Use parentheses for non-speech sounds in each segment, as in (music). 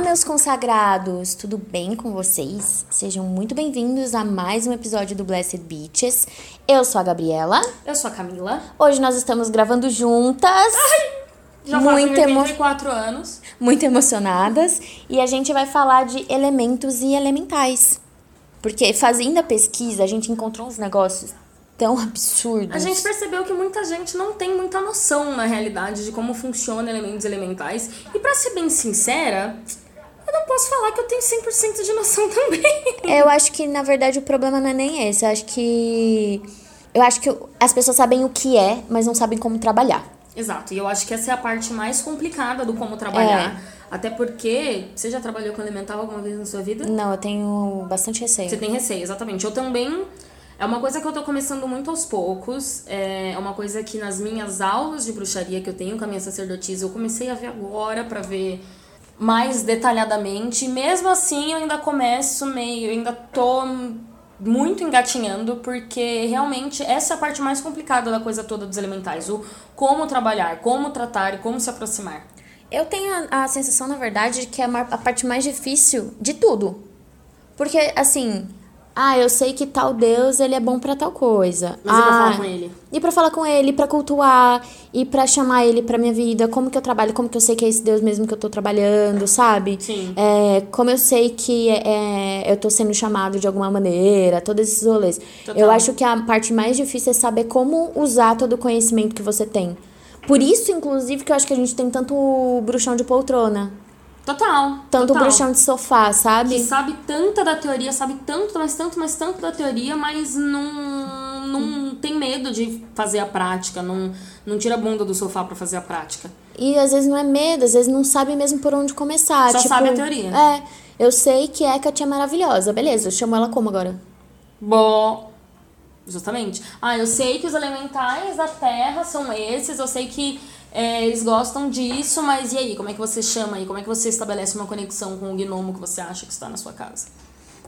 Olá, meus consagrados! Tudo bem com vocês? Sejam muito bem-vindos a mais um episódio do Blessed Beaches. Eu sou a Gabriela. Eu sou a Camila. Hoje nós estamos gravando juntas. Ai, já muito fazem 84 emo... anos. Muito emocionadas. E a gente vai falar de elementos e elementais. Porque fazendo a pesquisa, a gente encontrou uns negócios tão absurdos. A gente percebeu que muita gente não tem muita noção, na realidade, de como funcionam elementos elementais. E para ser bem sincera, eu não posso falar que eu tenho 100% de noção (laughs) também. Eu acho que, na verdade, o problema não é nem esse. Eu acho que. Eu acho que as pessoas sabem o que é, mas não sabem como trabalhar. Exato. E eu acho que essa é a parte mais complicada do como trabalhar. É. Até porque. Você já trabalhou com elemental alguma vez na sua vida? Não, eu tenho bastante receio. Você tem receio, exatamente. Eu também é uma coisa que eu tô começando muito aos poucos. É uma coisa que nas minhas aulas de bruxaria que eu tenho com a minha sacerdotisa, eu comecei a ver agora para ver mais detalhadamente. Mesmo assim, eu ainda começo meio, ainda tô muito engatinhando, porque realmente essa é a parte mais complicada da coisa toda dos elementais, o como trabalhar, como tratar e como se aproximar. Eu tenho a, a sensação, na verdade, de que é a parte mais difícil de tudo. Porque, assim, ah, eu sei que tal Deus ele é bom para tal coisa. Mas ah, e pra falar com ele? E pra falar com ele, pra cultuar, e pra chamar ele pra minha vida, como que eu trabalho, como que eu sei que é esse Deus mesmo que eu tô trabalhando, sabe? Sim. É, como eu sei que é, é eu tô sendo chamado de alguma maneira, todos esses rolês. Total. Eu acho que a parte mais difícil é saber como usar todo o conhecimento que você tem. Por isso, inclusive, que eu acho que a gente tem tanto bruxão de poltrona. Total. Tanto total. bruxão de sofá, sabe? Que sabe tanta da teoria, sabe tanto, mas tanto, mas tanto da teoria, mas não, não tem medo de fazer a prática, não, não tira a bunda do sofá para fazer a prática. E às vezes não é medo, às vezes não sabe mesmo por onde começar. Só tipo, sabe a teoria. É, eu sei que Hecate é maravilhosa, beleza, eu chamo ela como agora? Bom, justamente. Ah, eu sei que os elementais da Terra são esses, eu sei que é, eles gostam disso, mas e aí? Como é que você chama aí? Como é que você estabelece uma conexão com o gnomo que você acha que está na sua casa?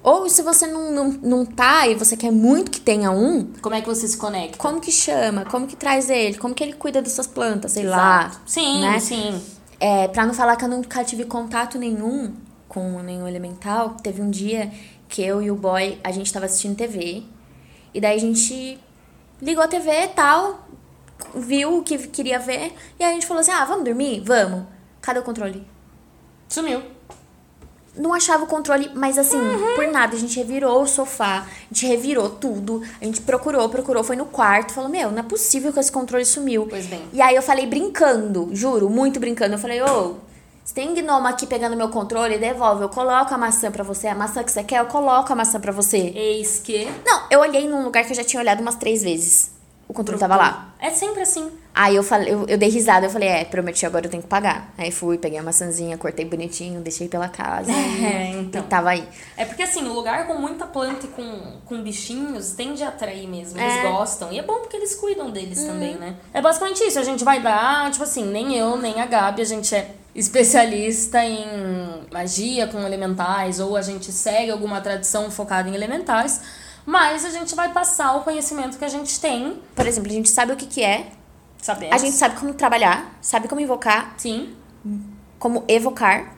Ou se você não, não, não tá e você quer muito que tenha um. Como é que você se conecta? Como que chama? Como que traz ele? Como que ele cuida das suas plantas? Sei Exato. lá. Sim, né? sim. É, pra não falar que eu nunca tive contato nenhum com nenhum elemental, teve um dia que eu e o boy, a gente tava assistindo TV. E daí a gente ligou a TV e tal, viu o que queria ver, e aí a gente falou assim: ah, vamos dormir? Vamos. Cadê o controle? Sumiu. Não achava o controle, mas assim, uhum. por nada. A gente revirou o sofá, a gente revirou tudo, a gente procurou, procurou, foi no quarto, falou: Meu, não é possível que esse controle sumiu. Pois bem. E aí eu falei brincando, juro, muito brincando. Eu falei: Ô, oh, se tem gnomo aqui pegando meu controle, devolve. Eu coloco a maçã pra você. A maçã que você quer, eu coloco a maçã pra você. Eis que. Não, eu olhei num lugar que eu já tinha olhado umas três vezes o controle tava lá. É sempre assim. Aí eu falei, eu, eu dei risada, eu falei, é, prometi, agora eu tenho que pagar. Aí fui, peguei a maçãzinha, cortei bonitinho, deixei pela casa. (laughs) É, então. E tava aí. É porque assim, o lugar com muita planta e com, com bichinhos tende a atrair mesmo. Eles é. gostam. E é bom porque eles cuidam deles uhum. também, né? É basicamente isso. A gente vai dar, tipo assim, nem eu, nem a Gabi, a gente é especialista em magia com elementais, ou a gente segue alguma tradição focada em elementais mas a gente vai passar o conhecimento que a gente tem. Por exemplo, a gente sabe o que, que é. Sabemos. A gente sabe como trabalhar, sabe como invocar. Sim. Como evocar.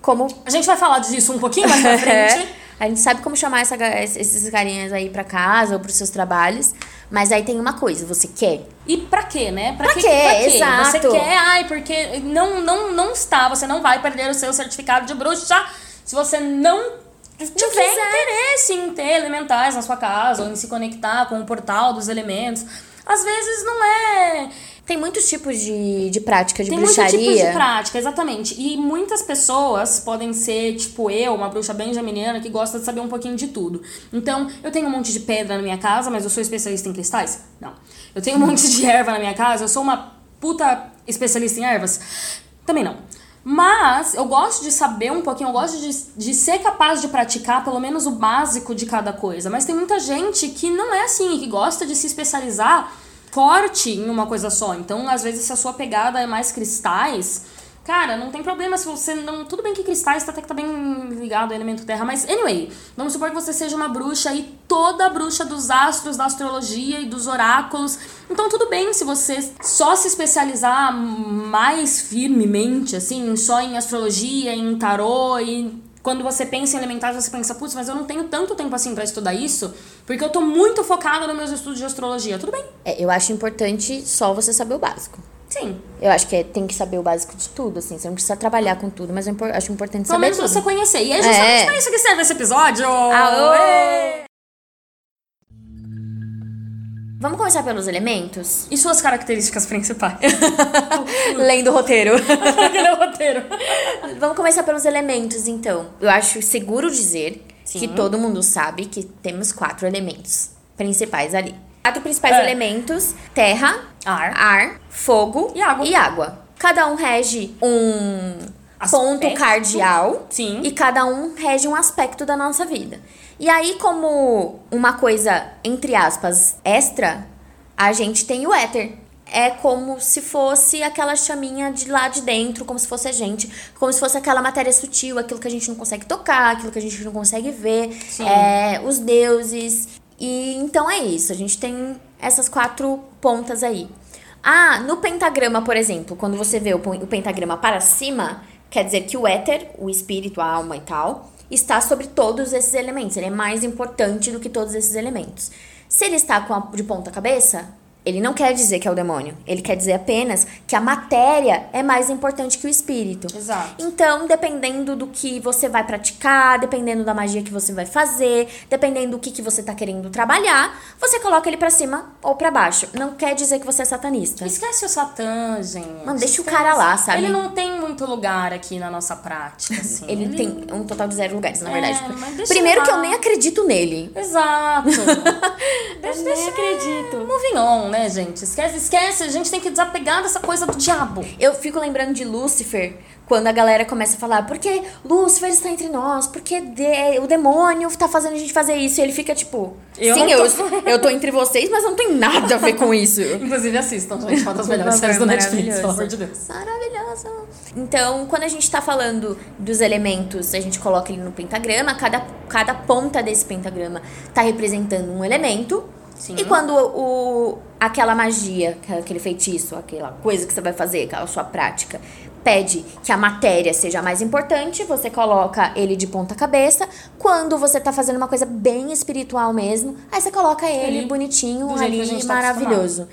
Como. A gente vai falar disso um pouquinho mais pra (laughs) frente. a gente sabe como chamar essa, esses carinhas aí pra casa ou pros seus trabalhos. Mas aí tem uma coisa, você quer. E pra quê, né? Pra, pra quê? quê? Pra quê? Exato. Você quer, ai, porque não, não, não está, você não vai perder o seu certificado de bruxa se você não tiver interesse em ter elementais na sua casa ou em se conectar com o portal dos elementos. Às vezes não é. Tem muitos tipos de, de prática de Tem bruxaria. Tem muitos tipos de prática, exatamente. E muitas pessoas podem ser, tipo eu, uma bruxa bem geminiana, que gosta de saber um pouquinho de tudo. Então, eu tenho um monte de pedra na minha casa, mas eu sou especialista em cristais? Não. Eu tenho um monte de erva na minha casa, eu sou uma puta especialista em ervas? Também não. Mas eu gosto de saber um pouquinho, eu gosto de, de ser capaz de praticar pelo menos o básico de cada coisa. Mas tem muita gente que não é assim, que gosta de se especializar forte em uma coisa só. Então, às vezes, se a sua pegada é mais cristais, Cara, não tem problema se você não. Tudo bem que cristais tá até que tá bem ligado ao elemento terra, mas anyway, vamos supor que você seja uma bruxa e toda bruxa dos astros, da astrologia e dos oráculos. Então tudo bem se você só se especializar mais firmemente, assim, só em astrologia, em tarô e quando você pensa em elementais, você pensa, putz, mas eu não tenho tanto tempo assim para estudar isso, porque eu tô muito focada nos meus estudos de astrologia. Tudo bem. É, eu acho importante só você saber o básico. Sim. Eu acho que é, tem que saber o básico de tudo, assim. Você não precisa trabalhar com tudo, mas eu impor- acho importante Pelo saber menos tudo. você conhecer. E é justamente É. pra isso que serve esse episódio. Aô! Vamos começar pelos elementos? E suas características principais? (laughs) Lendo o roteiro. (laughs) É o roteiro. Vamos começar pelos elementos, então. Eu acho seguro dizer Sim. que todo mundo sabe que temos quatro elementos principais ali. Quatro principais É. elementos: terra, Ar. ar, fogo E água. e água. Cada um rege um ponto Aspecto. cardial Sim. e cada um rege um aspecto da nossa vida. E aí, como uma coisa, entre aspas, extra, a gente tem o éter. É como se fosse aquela chaminha de lá de dentro, como se fosse a gente, como se fosse aquela matéria sutil, aquilo que a gente não consegue tocar, aquilo que a gente não consegue ver, é, os deuses. E então é isso, a gente tem essas quatro pontas aí. Ah, no pentagrama, por exemplo, quando você vê o, pentagrama para cima, quer dizer que o éter, o espírito, a alma e tal, está sobre todos esses elementos. Ele é mais importante do que todos esses elementos. Se ele está a, de ponta cabeça, ele não quer dizer que é o demônio. Ele quer dizer apenas que a matéria é mais importante que o espírito. Exato. Então, dependendo do que você vai praticar, dependendo da magia que você vai fazer, dependendo do que, que você tá querendo trabalhar, você coloca ele pra cima ou pra baixo. Não quer dizer que você é satanista. Esquece o Satã, gente. Mano, deixa o Esquece. cara lá, sabe? Ele não tem muito lugar aqui na nossa prática, (laughs) assim. Ele tem um total de zero lugares, na É, verdade. deixa Primeiro que eu nem acredito nele. Exato. (laughs) Eu nem acredito. Moving on, né, gente? Esquece, esquece. A gente tem que desapegar dessa coisa do diabo. Eu fico lembrando de Lúcifer, quando a galera começa a falar, porque Lúcifer está entre nós, porque de- o demônio tá fazendo a gente fazer isso. E ele fica tipo, Eu sim, não eu, tô- (laughs) eu tô entre vocês, mas não tem nada a ver com isso. (laughs) Inclusive, assistam, gente. Uma das Por melhores séries do Netflix, pelo amor de Deus. Maravilhoso. Então, quando a gente tá falando dos elementos, a gente coloca ele no pentagrama, cada, cada ponta desse pentagrama tá representando um elemento. Sim. E quando o, aquela magia, aquele feitiço, aquela coisa que você vai fazer, aquela sua prática, pede que a matéria seja mais importante, você coloca ele de ponta cabeça. Quando você tá fazendo uma coisa bem espiritual mesmo, aí você coloca ele, Ele, bonitinho do ali, tá maravilhoso.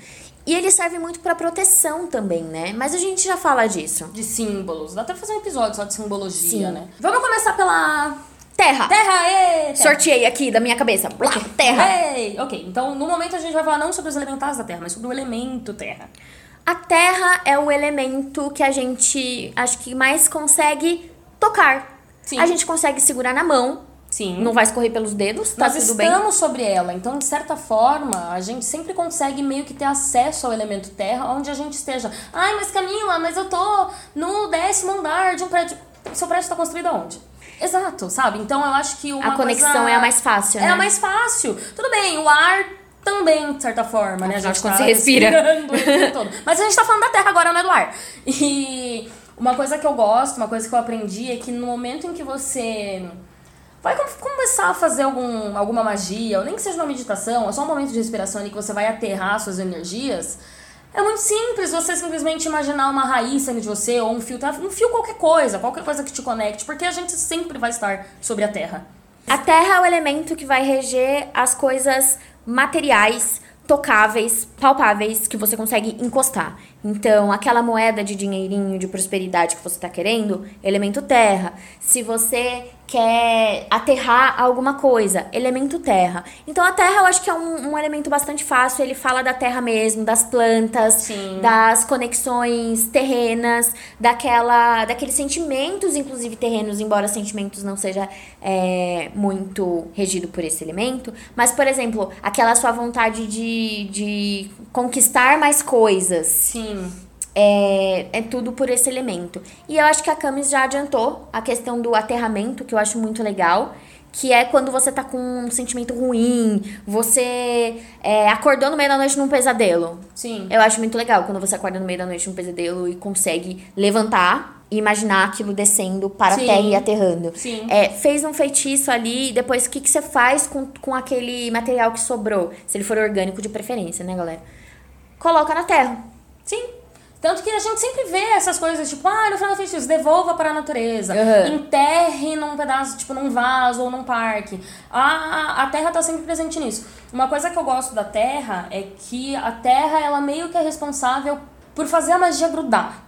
E ele serve muito pra proteção também, né? Mas a gente já fala disso. De símbolos. Dá até fazer um episódio só de simbologia, Sim. né? Vamos começar pela Terra. terra, ê! terra. Sorteei aqui da minha cabeça. Blá, terra. Ei! Ok, então no momento a gente vai falar não sobre os elementais da terra, mas sobre o elemento terra. A terra é o elemento que a gente acho que mais consegue tocar. Sim. A gente consegue segurar na mão. Sim. Não vai escorrer pelos dedos, tá Nós tudo bem. estamos sobre ela, então de certa forma a gente sempre consegue meio que ter acesso ao elemento terra onde a gente esteja. Ai, mas Camila, mas eu tô no décimo andar de um prédio. Seu prédio está construído aonde? Exato, sabe? Então eu acho que uma A conexão coisa- é a mais fácil, É né? a mais fácil. Tudo bem, o ar também, de certa forma, né? A gente de contas, tá você respira. todo. (laughs) Mas a gente tá falando da terra agora, não é do ar. E uma coisa que eu gosto, uma coisa que eu aprendi é que no momento em que você vai com- começar a fazer algum, alguma magia, ou nem que seja uma meditação, é só um momento de respiração em que você vai aterrar suas energias. É muito simples você simplesmente imaginar uma raiz saindo de você, ou um fio, tá? um fio qualquer coisa, qualquer coisa que te conecte, porque a gente sempre vai estar sobre a terra. A terra é o elemento que vai reger as coisas materiais, tocáveis, palpáveis, que você consegue encostar. Então, aquela moeda de dinheirinho, de prosperidade que você tá querendo, elemento terra. Se você quer aterrar alguma coisa, elemento terra. Então, a terra eu acho que é um, um elemento bastante fácil. Ele fala da terra mesmo, das plantas, Sim. das conexões terrenas, daquela, daqueles sentimentos, inclusive terrenos, embora sentimentos não seja é, muito regido por esse elemento. Mas, por exemplo, aquela sua vontade de, de conquistar mais coisas. Sim. É, é tudo por esse elemento. E eu acho que a Camis já adiantou a questão do aterramento, que eu acho muito legal. Que é quando você tá com um sentimento ruim, você é, acordou no meio da noite num pesadelo. Sim. Eu acho muito legal quando você acorda no meio da noite num pesadelo e consegue levantar e imaginar aquilo descendo para Sim. a terra e aterrando. Sim. É, fez um feitiço ali, depois o que, que você faz com, com aquele material que sobrou? Se ele for orgânico de preferência, né, galera? Coloca na terra. Sim. Tanto que a gente sempre vê essas coisas, tipo, ah, no final do feitiço, devolva para a natureza. Uhum. Enterre num pedaço, tipo, num vaso ou num parque. A, a terra tá sempre presente nisso. Uma coisa que eu gosto da terra é que a terra, ela meio que é responsável por fazer a magia grudar.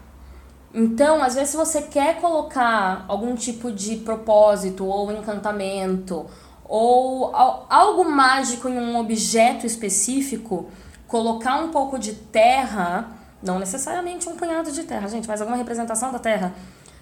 Então, às vezes, se você quer colocar algum tipo de propósito ou encantamento ou al- algo mágico em um objeto específico, colocar um pouco de terra, não necessariamente um punhado de terra, gente, mas alguma representação da terra,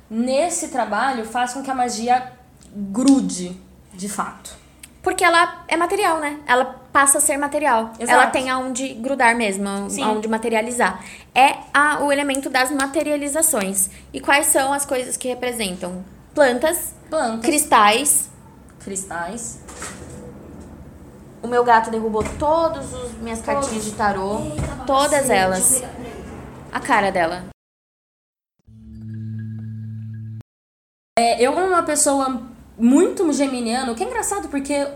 nesse trabalho faz com que a magia grude de fato. Porque ela é material, né? Ela passa a ser material. Exato. Ela tem aonde grudar mesmo, Sim. aonde materializar. É a, o elemento das materializações. E quais são as coisas que representam? Plantas, Plantas, cristais. cristais. O meu gato derrubou todas as minhas cartinhas de tarô. todas elas. A cara dela. É, eu, como uma pessoa muito geminiana, o que é engraçado porque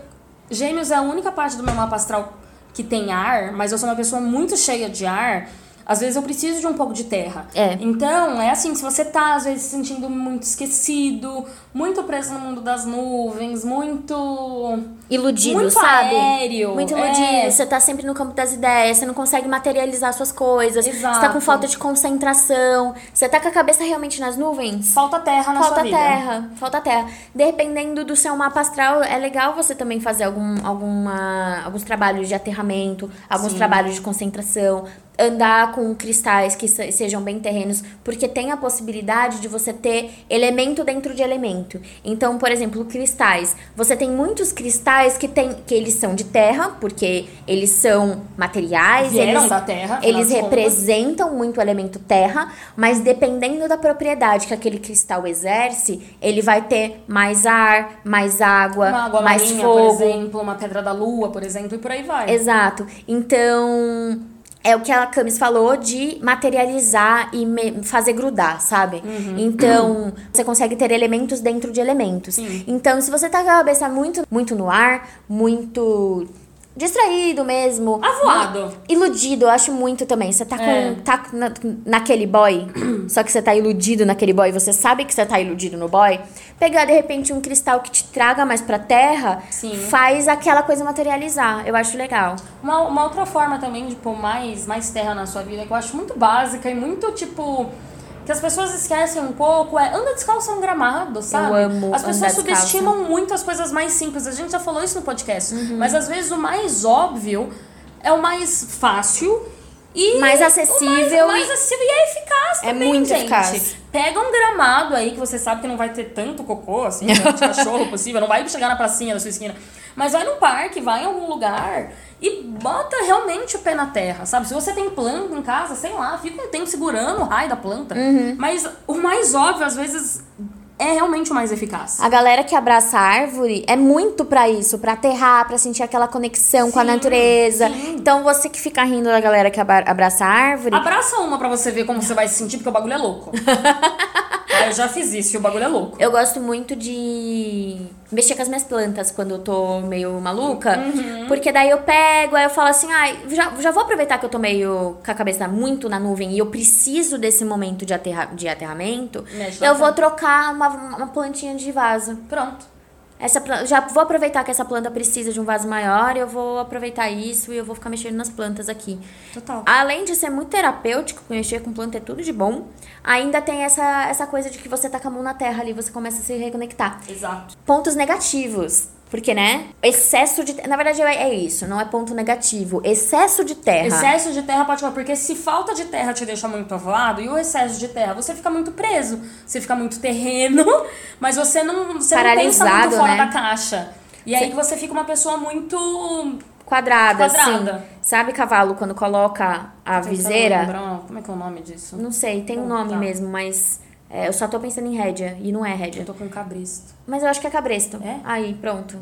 Gêmeos é a única parte do meu mapa astral que tem ar, mas eu sou uma pessoa muito cheia de ar. Às vezes eu preciso de um pouco de terra. É. Então, é assim, se você tá, às vezes, se sentindo muito esquecido, muito preso no mundo das nuvens, muito. Iludido, Muito sabe? aéreo, Muito iludido. é. Você tá sempre no campo das ideias, você não consegue materializar suas coisas. Você tá Exato. com falta de concentração. Você tá com a cabeça realmente nas nuvens. Falta terra na Falta sua vida. terra, falta terra. Dependendo do seu mapa astral, é legal você também fazer algum, alguma, alguns trabalhos de aterramento, alguns Sim. trabalhos de concentração, andar com cristais que se- sejam bem terrenos, porque tem a possibilidade de você ter elemento dentro de elemento. Então, por exemplo, cristais. Você tem muitos cristais que tem que eles são de terra, porque eles são materiais, Vieram eles da terra, eles de contas. representam muito o elemento terra, mas dependendo da propriedade que aquele cristal exerce, ele vai ter mais ar, mais água, água mais marinha, fogo. por exemplo, uma pedra da lua, por exemplo, e por aí vai. Exato. Então, é o que a Camis falou de materializar e me- fazer grudar, sabe? Uhum. Então, você consegue ter elementos dentro de elementos. Sim. Então, se você tá com a cabeça muito, muito no ar, muito distraído mesmo. Avoado. Iludido, eu acho muito também. Você tá com. É. tá na- naquele boy, (clears throat) só que você tá iludido naquele boy, você sabe que você tá iludido no boy. Pegar de repente um cristal que te traga mais pra terra, Sim. faz aquela coisa materializar. Eu acho legal. Uma, uma outra forma também de pôr mais, mais terra na sua vida, que eu acho muito básica e muito, tipo, que as pessoas esquecem um pouco, é anda descalço no gramado, sabe? amo As pessoas subestimam muito as coisas mais simples. A gente já falou isso no podcast. Uhum. Mas às vezes o mais óbvio é o mais fácil e Mais acessível mais, mais acessível e é eficaz É também, muito gente. eficaz. Pega um gramado aí que você sabe que não vai ter tanto cocô assim, né, de cachorro (laughs) possível, não vai chegar na pracinha da sua esquina. Mas vai no parque, vai em algum lugar e bota realmente o pé na terra, sabe? Se você tem planta em casa, sei lá, fica um tempo segurando o raio da planta. Uhum. Mas o mais óbvio, às vezes, é realmente o mais eficaz. A galera que abraça a árvore é muito pra isso, pra aterrar, pra sentir aquela conexão com a Sim, natureza. sim. Então você que fica rindo da galera que abra- abraça a árvore, Abraça uma pra você ver como você vai se sentir, porque o bagulho é louco. (laughs) Ah, eu já fiz isso e o bagulho é louco. Eu gosto muito de mexer com as minhas plantas quando eu tô meio maluca. Uhum. Porque daí eu pego, aí eu falo assim, ai, já, já vou aproveitar que eu tô meio com a cabeça muito na nuvem e eu preciso desse momento de, aterra, de aterramento. Mexe eu vou trocar uma, uma plantinha de vaso. Pronto. Essa, já vou aproveitar que essa planta precisa de um vaso maior, eu vou aproveitar isso e eu vou ficar mexendo nas plantas aqui. Total. Além de ser muito terapêutico, mexer com planta é tudo de bom, ainda tem essa, essa coisa de que você tá com a mão na terra ali, você começa a se reconectar. Exato. Pontos negativos. Porque, né? Excesso de. Na verdade, é é isso, não é ponto negativo. Excesso de terra. Excesso de terra pode porque se falta de terra te deixa muito avoado e o excesso de terra você fica muito preso, você fica muito terreno, (laughs) mas você não, você não pensa Paralisado, muito fora né? da caixa. E aí que você fica uma pessoa muito Quadrada, Quadrada. assim. Sabe cavalo quando coloca a viseira? Lembrar, como é que é o nome disso? Não sei, tem um nome tá. mesmo, mas. É, eu só tô pensando em rédea, e não é rédea. Eu tô com cabresto. Mas eu acho que é cabresto. É? Aí, pronto.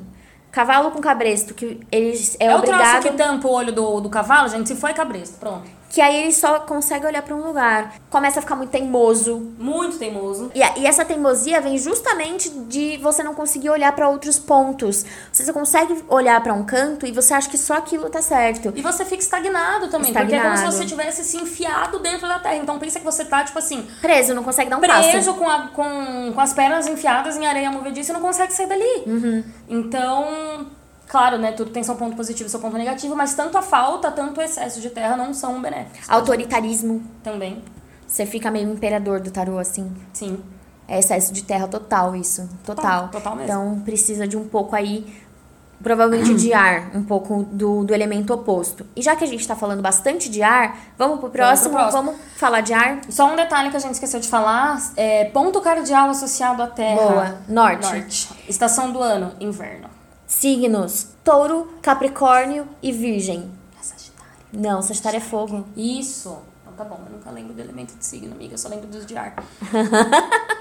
Cavalo com cabresto, que eles é, É, o troço obrigado. que tampa o olho do, do cavalo, gente. Se foi cabresto, pronto. Que aí ele só consegue olhar para um lugar. Começa a ficar muito teimoso. Muito teimoso. E, e essa teimosia vem justamente de você não conseguir olhar para outros pontos. Você só consegue olhar para um canto e você acha que só aquilo tá certo. E você fica estagnado também, estagnado. porque é como se você tivesse se enfiado dentro da terra. Então pensa que você tá, tipo assim. Preso, não consegue dar um preso passo. Preso com, a, com, com as pernas enfiadas em areia movediça e não consegue sair dali. Uhum. Então Claro, né? Tudo tem seu ponto positivo e seu ponto negativo, mas tanto a falta, tanto o excesso de terra não são benéficos. Autoritarismo. Também. Você fica meio imperador do tarô, assim. Sim. É excesso de terra total, isso. Total. Total, total mesmo. Então precisa de um pouco aí, provavelmente de (clears throat) ar, um pouco do, do elemento oposto. E já que a gente tá falando bastante de ar, vamos pro próximo? Vamos, pro próximo. vamos falar de ar? Só um detalhe que a gente esqueceu de falar: é ponto cardial associado à terra. Boa. Norte. Norte. Estação do ano, inverno. Signos: Touro, Capricórnio e Virgem. É Sagitário. Não, Sagitário é fogo. Isso. Então tá bom, eu nunca lembro do elemento de signo, amiga, eu só lembro dos de ar.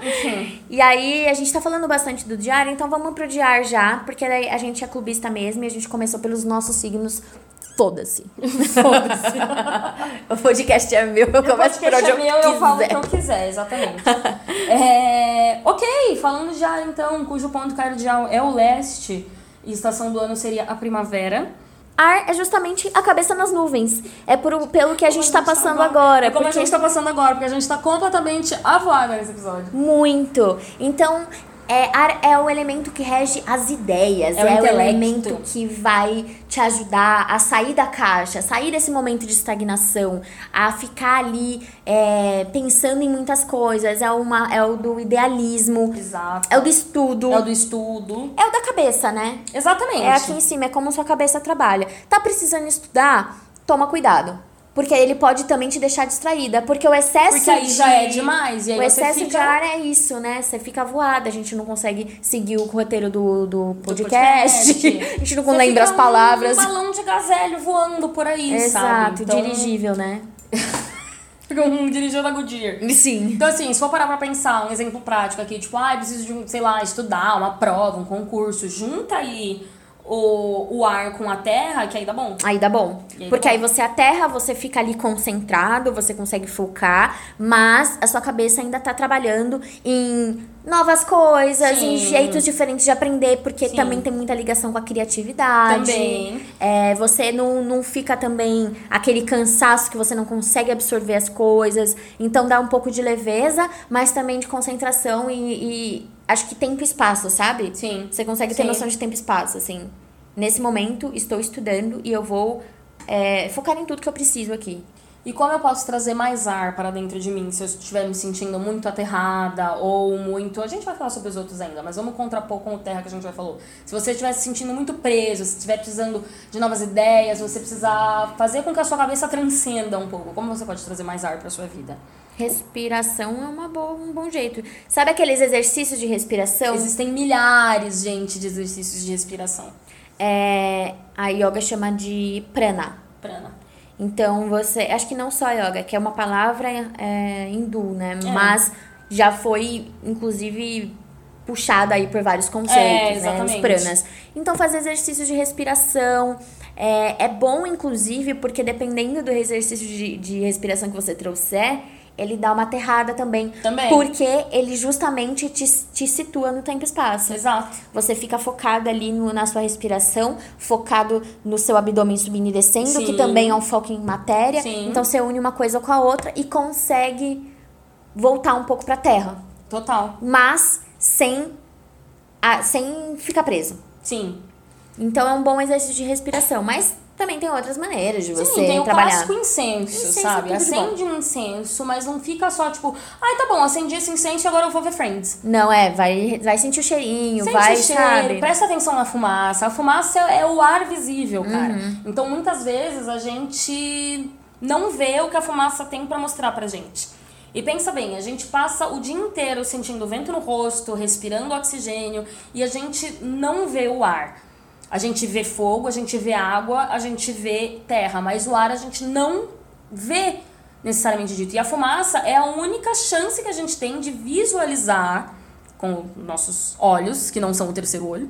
Enfim. (laughs) E aí, a gente tá falando bastante do diário, então vamos pro diário já, porque daí a gente é clubista mesmo e a gente começou pelos nossos signos. Foda-se. Foda-se. (laughs) o podcast é meu, eu começo por onde é eu meu, quiser. eu falo o que eu quiser, exatamente. (laughs) é, ok, falando de ar então, cujo ponto cardial é o leste, e estação do ano seria a primavera. Ar é justamente a cabeça nas nuvens. É por, pelo que a gente tá passando agora. É como porque... a gente tá passando agora, porque a gente tá completamente avoada nesse episódio. Muito. Então, é, ar é o elemento que rege as ideias, É o é, o elemento que vai te ajudar a sair da caixa, sair desse momento de estagnação, a ficar ali é, pensando em muitas coisas. É, uma, é o do idealismo, Exato. é o do estudo, É o do estudo. é o da cabeça, né? Exatamente. É aqui em cima, é como sua cabeça trabalha. Tá precisando estudar? Toma cuidado. Porque ele pode também te deixar distraída. Porque o excesso Porque aí de... já é demais. Aí O excesso fica... de ar é isso, né? Você fica voada, a gente não consegue seguir o roteiro do, do podcast. podcast. (laughs) a gente não Você lembra as fica um palavras. balão de gazélio voando por aí, sabe? Exato, dirigível, né? (laughs) Fica um dirigível da Goodyear. Sim. Então, assim, se for parar pra pensar, um exemplo prático aqui, tipo, ah, preciso de, um, sei lá, estudar, uma prova, um concurso, junta aí o, o ar com a terra, que aí dá bom. Aí dá bom. Aí Porque dá aí você aterra, você fica ali concentrado, você consegue focar, mas a sua cabeça ainda tá trabalhando em novas coisas, em Sim. jeitos diferentes de aprender, porque Sim. também tem muita ligação com a criatividade. Também. É, você não, não fica também aquele cansaço que você não consegue absorver as coisas. Então dá um pouco de leveza, mas também de concentração e, e acho que tempo e espaço, sabe? Sim. Você consegue ter Sim. noção de tempo e espaço, assim. Nesse momento, estou estudando e eu vou é, focar em tudo que eu preciso aqui. E como eu posso trazer mais ar para dentro de mim se eu estiver me sentindo muito aterrada ou muito. A gente vai falar sobre os outros ainda, mas vamos contrapor com o terra que a gente já falou. Se você estiver se sentindo muito preso, se estiver precisando de novas ideias, você precisar fazer com que a sua cabeça transcenda um pouco. Como você pode trazer mais ar para sua vida? Respiração é uma boa, um bom jeito. Sabe aqueles exercícios de respiração? Existem milhares, gente, de exercícios de respiração. É, a yoga chama de prana. Prana. Então você. Acho que não só yoga, que é uma palavra é, hindu, né? É. Mas já foi, inclusive, puxada aí por vários É, conceitos, né? Os pranas. Então fazer exercícios de respiração. É, é bom, inclusive, porque dependendo do exercício de, de respiração que você trouxer, ele dá uma aterrada também. Também. Porque ele justamente te, te situa no tempo e espaço. Exato. Você fica focado ali no- na sua respiração, focado no seu abdômen subindo e descendo, que Sim. também é um foco em matéria. Sim. Então você une uma coisa com a outra e consegue voltar um pouco pra terra, Total. mas sem a- sem ficar preso. Sim. Então é um bom exercício de respiração, mas também tem outras maneiras de você Sim, tem o trabalhar. clássico incenso, Incenso é sabe? bom. Acende um incenso, mas não fica só tipo, ai, tá bom, acendi esse incenso e agora eu vou ver Friends. Não é, vai vai sentir o cheirinho, Sente vai, o cheiro, sabe? presta atenção na fumaça. A fumaça é o ar visível, cara. Uhum. Então, muitas vezes, a gente não vê o que a fumaça tem pra mostrar pra gente. E pensa bem, a gente passa o dia inteiro sentindo vento no rosto, respirando oxigênio, e a gente não vê o ar. A gente vê fogo, a gente vê água, a gente vê terra, mas o ar a gente não vê necessariamente dito. E a fumaça é a única chance que a gente tem de visualizar com nossos olhos, que não são o terceiro olho,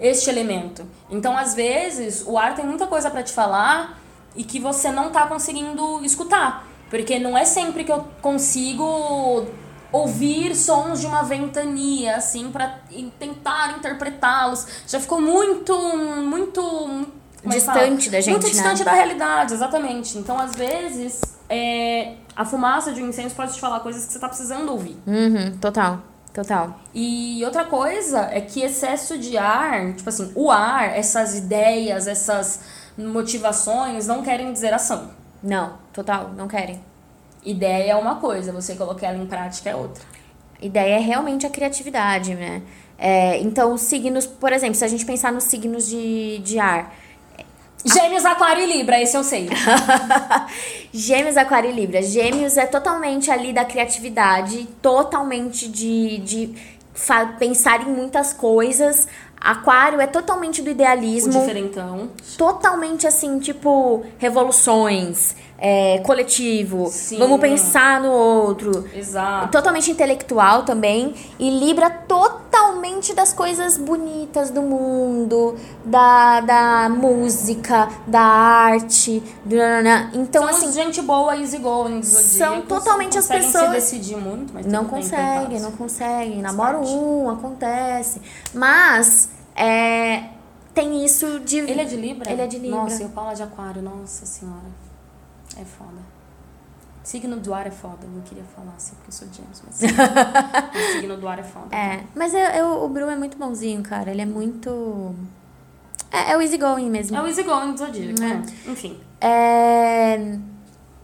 este elemento. Então, às vezes, o ar tem muita coisa pra te falar e que você não tá conseguindo escutar. Porque não é sempre que eu consigo ouvir sons de uma ventania, assim, para tentar interpretá-los. Já ficou muito, muito. é fala? Distante da gente, Muito né? distante da realidade, exatamente. Então, às vezes, é, a fumaça de um incêndio pode te falar coisas que você tá precisando ouvir. Uhum, total. Total. E outra coisa é que excesso de ar, tipo assim, o ar, essas ideias, essas motivações não querem dizer ação. Não, total, não querem. Ideia é uma coisa, você colocar ela em prática é outra. Ideia é realmente a criatividade, né? É, então, os signos, por exemplo, se a gente pensar nos signos de, de ar. Gêmeos, Aquário e Libra, esse eu sei. (laughs) Gêmeos, Aquário e Libra. Gêmeos é totalmente ali da criatividade, totalmente de, de pensar em muitas coisas. Aquário é totalmente do O idealismo. diferentão. totalmente assim, tipo, revoluções, é, coletivo, Sim. vamos pensar no outro. Exato. Totalmente intelectual também. E Libra totalmente das coisas bonitas do mundo, da, da música, da arte. Então, São assim, gente boa, easy going, São totalmente as conseguem pessoas- se decidir muito, mas não tudo bem, consegue, coitados. não consegue. Faz Namora um, acontece. Mas, é, tem isso de. Ele é de Libra? Ele é de Libra. Nossa, e o Paulo é de Aquário, nossa senhora. É foda. Signo do ar é foda, eu não queria falar assim porque eu sou James, mas (laughs) signo do ar é foda. É, mas eu, eu- o Bru é muito bonzinho, cara. Ele é muito. É, é o easygoing mesmo. É o easy going do Zodíaco, né? Enfim. É,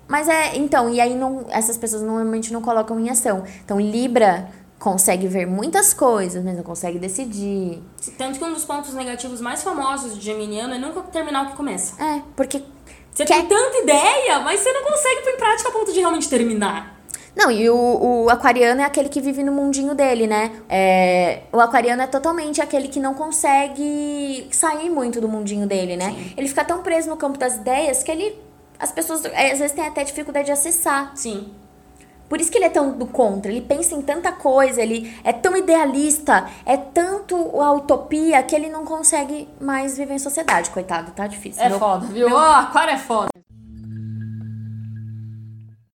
Mas é. Então, e aí não, essas pessoas normalmente não colocam em ação. Então, Libra consegue ver muitas coisas, mas não consegue decidir. Tanto que um dos pontos negativos mais famosos de Geminiano é nunca terminar o que começa. É, porque. Você Quer- tem tanta ideia, mas você não consegue pôr em prática a ponto de realmente terminar. Não, e o, o aquariano é aquele que vive no mundinho dele, né? É, o aquariano é totalmente aquele que não consegue sair muito do mundinho dele, né? Ele fica tão preso no campo das ideias que ele. As pessoas é, às vezes têm até dificuldade de acessar. Sim. Por isso que ele é tão do contra, ele pensa em tanta coisa, ele é tão idealista, é tanto a utopia que ele não consegue mais viver em sociedade, coitado, tá difícil. É Meu- foda, viu? Ó, aquário é foda.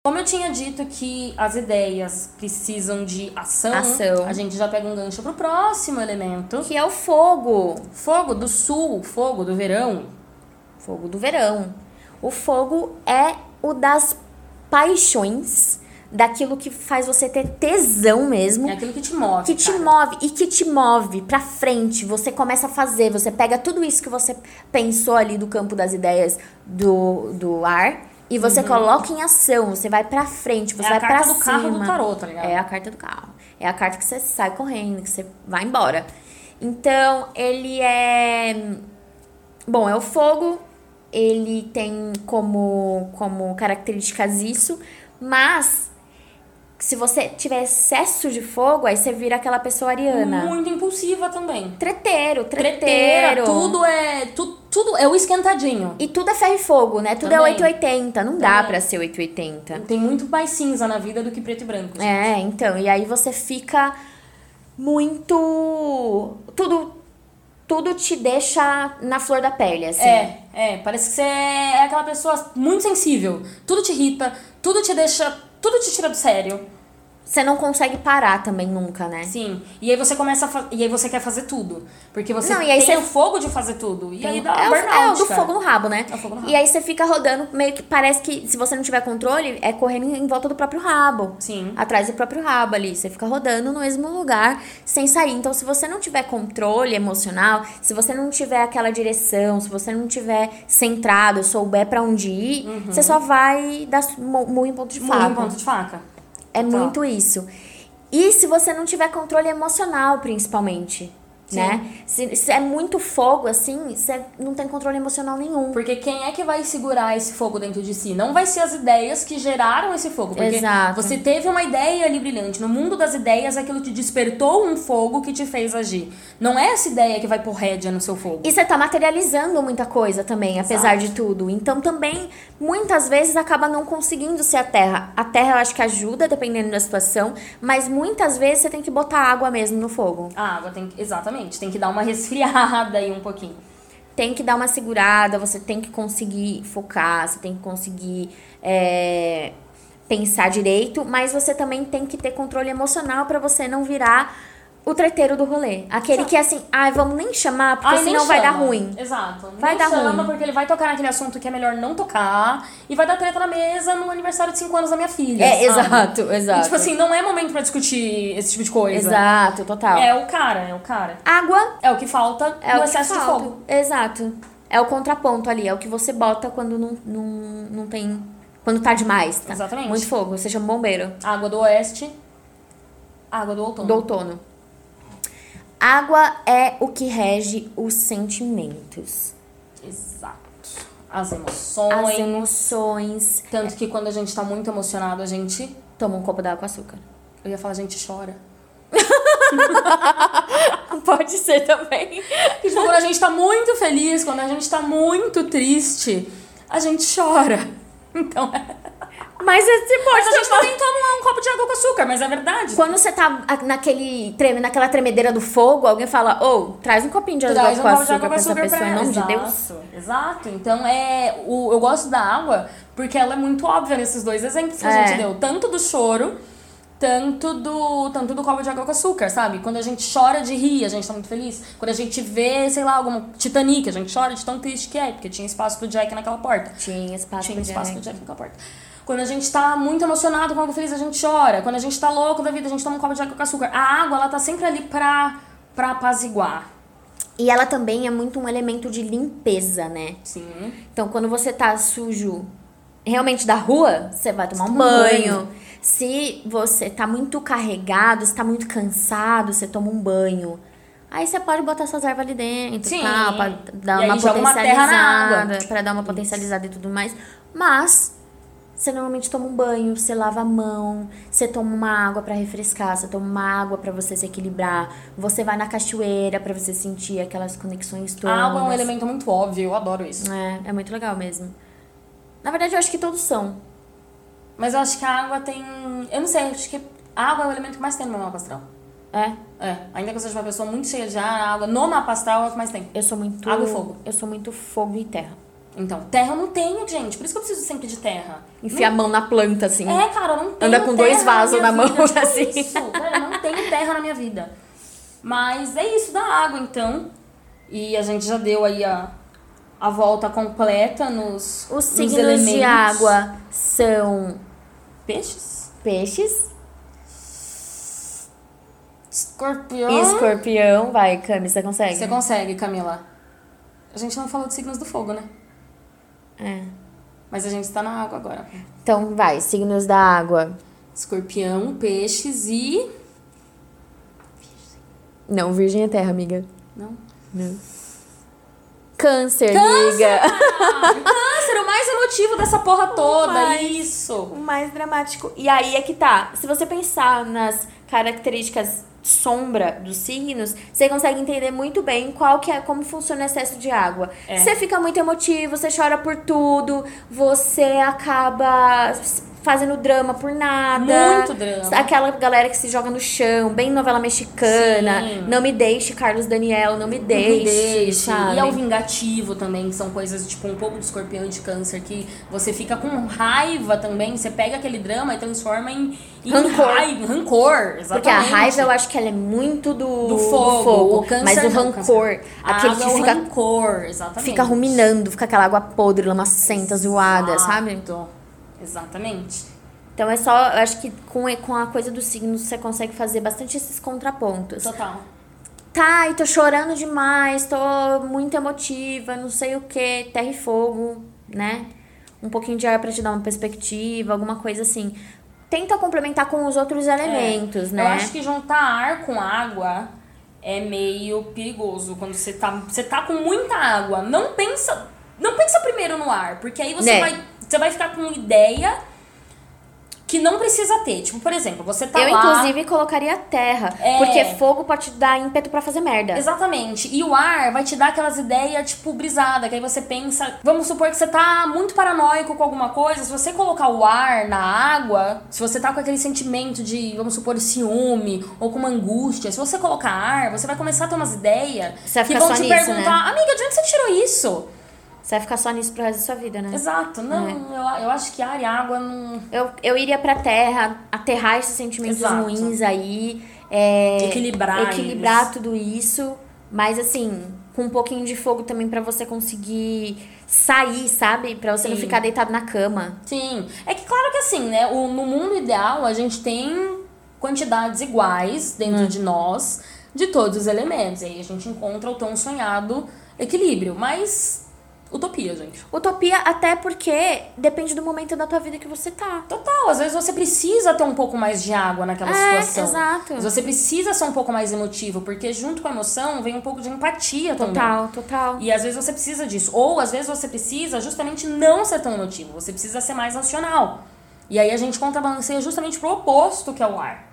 Como eu tinha dito que as ideias precisam de ação, Ação. a gente já pega um gancho pro próximo elemento. Que é o fogo, Fogo do sul, fogo do verão. fogo do verão. O fogo é o das paixões, daquilo que faz você ter tesão mesmo. É aquilo que te move. que te cara. move e que te move pra frente. Você começa a fazer, você pega tudo isso que você pensou ali do campo das ideias do, do ar e você coloca em ação, você vai pra frente, você Uhum. É a vai carta pra do cima. carro do tarô, tá ligado? É a carta do carro. É a carta que você sai correndo, que você vai embora. Então, ele é Bom, é o fogo, ele tem como, como características isso, mas se você tiver excesso de fogo, aí você vira aquela pessoa ariana. Muito impulsiva também. Treteiro, treteiro. Treteira, tudo é. Tu, tudo é o esquentadinho. E tudo é ferro e fogo, né? Tudo Também. é 880. Não dá Também. pra ser 880. Tem muito mais cinza na vida do que preto e branco. gente. É, então, e aí você fica muito. Tudo. Tudo te deixa na flor da pele, assim. É, é, parece que você é aquela pessoa muito sensível. Tudo te irrita, tudo te deixa. Tudo te tira do sério. Você não consegue parar também nunca, né? Sim. E aí você começa a E aí você quer fazer tudo. Porque você Não, e aí tem você- o fogo de fazer tudo. E aí dá é, o, burnout, é o do cara. fogo no rabo, né? É o fogo no E aí você fica rodando, meio que parece que se você não tiver controle, é correndo em volta do próprio rabo. Sim. Atrás do próprio rabo ali. Você fica rodando no mesmo lugar sem sair. Então, se você não tiver controle emocional, se você não tiver aquela direção, se você não tiver centrado, souber pra onde ir, você só vai dar mu- murro em ponto de faca. em ponto de faca. É Total. muito isso. E se você não tiver controle emocional, principalmente, Sim. né? Se, se é muito fogo, assim, você não tem controle emocional nenhum. Porque quem é que vai segurar esse fogo dentro de si? Não vai ser as ideias que geraram esse fogo. Porque Exato. você teve uma ideia ali brilhante. No mundo das ideias, aquilo te despertou um fogo que te fez agir. Não é essa ideia que vai pôr rédea no seu fogo. E você tá materializando muita coisa também, apesar de tudo. Então também, muitas vezes, acaba não conseguindo ser a terra. A terra eu acho que ajuda, dependendo da situação, mas muitas vezes você tem que botar água mesmo no fogo. A água tem que. Exatamente, tem que dar uma (laughs) resfriada aí um pouquinho. tem que dar uma segurada, você tem que conseguir focar, você tem que conseguir é, pensar direito, mas você também tem que ter controle emocional pra você não virar o treteiro do rolê. Aquele que é assim, ai, vamos nem chamar, porque Ai, senão vai dar chama. ruim. Exato. Vai Nem dar chama, ruim. porque ele vai tocar naquele assunto que é melhor não tocar. E vai dar treta na mesa no aniversário de 5 anos da minha filha. É, sabe? exato, exato. E, tipo assim, não é momento pra discutir esse tipo de coisa. Exato, total. É o cara, é o cara. Água É o que falta é o excesso de falta. fogo. Exato. É o contraponto ali, é o que você bota quando não, não, não tem. Quando tá demais, tá? Exatamente. Muito fogo, você chama bombeiro. Água do oeste, água do outono. Do outono. Água é o que rege os sentimentos. Exato. As emoções. As emoções. Tanto que quando a gente tá muito emocionado, a gente. Toma um copo d'água com açúcar. Eu ia falar, a gente chora. (laughs) Pode ser também. Tipo, quando a gente tá muito feliz, quando a gente tá muito triste, a gente chora. Então, Mas você pode mas a gente tomar. também toma um copo de água com açúcar, mas é verdade. Quando você tá a- naquele treme, naquela tremedeira do fogo, alguém fala, ô, traz um copinho de água Traz um com copo de açúcar água pra com essa açúcar pessoa, pra em nome de Exato, Deus. Exato. Então, é, o, eu gosto da água porque ela é muito óbvia nesses dois exemplos que a É. gente deu. Tanto do choro, tanto do, tanto do copo de água com açúcar, sabe? Quando a gente chora de rir, a gente tá muito feliz. Quando a gente vê, sei lá, alguma Titanic, a gente chora de tão triste que é, porque tinha espaço pro Jack naquela porta. Tinha espaço Tinha pra espaço Jack. pro Jack naquela porta. Quando a gente tá muito emocionado com algo feliz, a gente chora. Quando a gente tá louco da vida, a gente toma um copo de água com açúcar. A água, ela tá sempre ali pra, pra apaziguar. E ela também é muito um elemento de limpeza, né? Sim. Então, quando você tá sujo realmente da rua, você vai tomar um banho. banho. Se você tá muito carregado, se tá muito cansado, você toma um banho. Aí você pode botar suas ervas ali dentro, Sim. tal, pra dar E uma joga uma terra na potencializada, água. pra dar uma potencializada e tudo mais. Mas você normalmente toma um banho, você lava a mão, você toma uma água pra refrescar, você toma uma água pra você se equilibrar, você vai na cachoeira pra você sentir aquelas conexões todas. A água é um elemento muito óbvio, eu adoro isso. É, é muito legal mesmo. Na verdade, eu acho que todos são. Mas eu acho que a água tem. Eu não sei, acho que a água é o elemento que mais tem no meu mapa astral. É, É, ainda que eu seja uma pessoa muito cheia de ar, água no mapa astral é o que mais tem. eu sou muito. Água e fogo. Eu sou muito fogo e terra. Então, terra eu não tenho, gente. Por isso que eu preciso sempre de terra. Enfia a mão na planta, assim. É, cara, eu não tenho Anda com dois vasos na mão, vida, (laughs) tipo assim. Isso, eu não tenho terra na minha vida. Mas é isso da água, então. E a gente já deu aí a, a volta completa nos, Os nos signos elementos. de água são Peixes, peixes, escorpião. escorpião. Vai, Cami, você consegue? Você consegue, Camila. A gente não falou de signos do fogo, né? É. Mas a gente tá na água agora. Então, vai, signos da água. Escorpião, peixes e. Não, virgem é terra, amiga. Não. Não. Câncer, amiga. Câncer, o mais emotivo dessa porra toda. mais. Isso. O mais dramático. E aí é que tá. Se você pensar nas características sombra dos signos, você consegue entender muito bem qual que é, como funciona o excesso de água. É. Você fica muito emotivo, você chora por tudo, você acaba fazendo drama por nada. Muito drama. Aquela galera que se joga no chão, bem novela mexicana. Sim. Não me deixe, Carlos Daniel, não me Não deixe, me deixe. sabe? E é o vingativo também, que são coisas tipo um pouco de escorpião de câncer, que você fica com raiva também. Você pega aquele drama e transforma em, em Rancor. raiva, rancor. Exatamente. Porque a raiva eu acho que ela é muito do, do fogo. O câncer mas o não, rancor, aquele que é o fica, rancor, exatamente. fica ruminando, fica aquela água podre, lamacenta, zoada, sabe? Exato. Exatamente. Então é só, eu acho que com, com a coisa dos signos você consegue fazer bastante esses contrapontos. Total. Tá, e tô chorando demais, tô muito emotiva, não sei o que, terra e fogo, né? Um pouquinho de ar pra te dar uma perspectiva, alguma coisa assim. Tenta complementar com os outros elementos, né? Eu acho que juntar ar com água é meio perigoso quando você tá, você tá com muita água. Não pensa, não pensa primeiro no ar, porque aí você Né. vai, você vai ficar com ideia que não precisa ter. Tipo, por exemplo, você tá eu, lá... inclusive, colocaria terra. É. Porque fogo pode te dar ímpeto pra fazer merda. Exatamente. E o ar vai te dar aquelas ideias, tipo, brisada, que aí você pensa. Vamos supor que você tá muito paranoico com alguma coisa. Se você colocar o ar na água, se você tá com aquele sentimento de, vamos supor, ciúme ou com uma angústia, se você colocar ar, você vai começar a ter umas ideias que vão te nisso, perguntar, amiga, de onde você tirou isso? Você vai ficar só nisso pro resto da sua vida, né? Exato, não, É. eu, eu acho que ar e água não. Eu, eu iria pra terra, aterrar esses sentimentos Exato. ruins aí. é, Equilibrar Equilibrar tudo isso. Mas assim, com um pouquinho de fogo também pra você conseguir sair, sabe? Pra você não Sim. ficar deitado na cama. Sim. É que claro que assim, né? O, no mundo ideal a gente tem quantidades iguais dentro de nós de todos os elementos. E aí a gente encontra o tão sonhado equilíbrio. Mas utopia, gente. Utopia, até porque depende do momento da tua vida que você tá. Total, às vezes você precisa ter um pouco mais de água naquela É, situação. exato. Você precisa ser um pouco mais emotivo, porque junto com a emoção vem um pouco de empatia também. Total, total. E às vezes você precisa disso. Ou às vezes você precisa justamente não ser tão emotivo. Você precisa ser mais racional. E aí a gente contrabalanceia justamente pro oposto, que é o ar.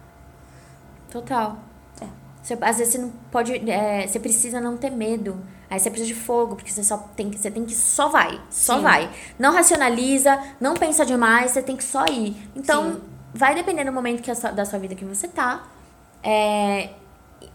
Total. É. Você- às vezes você não pode. é, você precisa não ter medo. Aí você precisa de fogo, porque você só tem que. Você tem que só vai. Só Sim. vai. Não racionaliza, não pensa demais, você tem que só ir. Então, Sim. vai depender do momento que sua- da sua vida que você tá. É,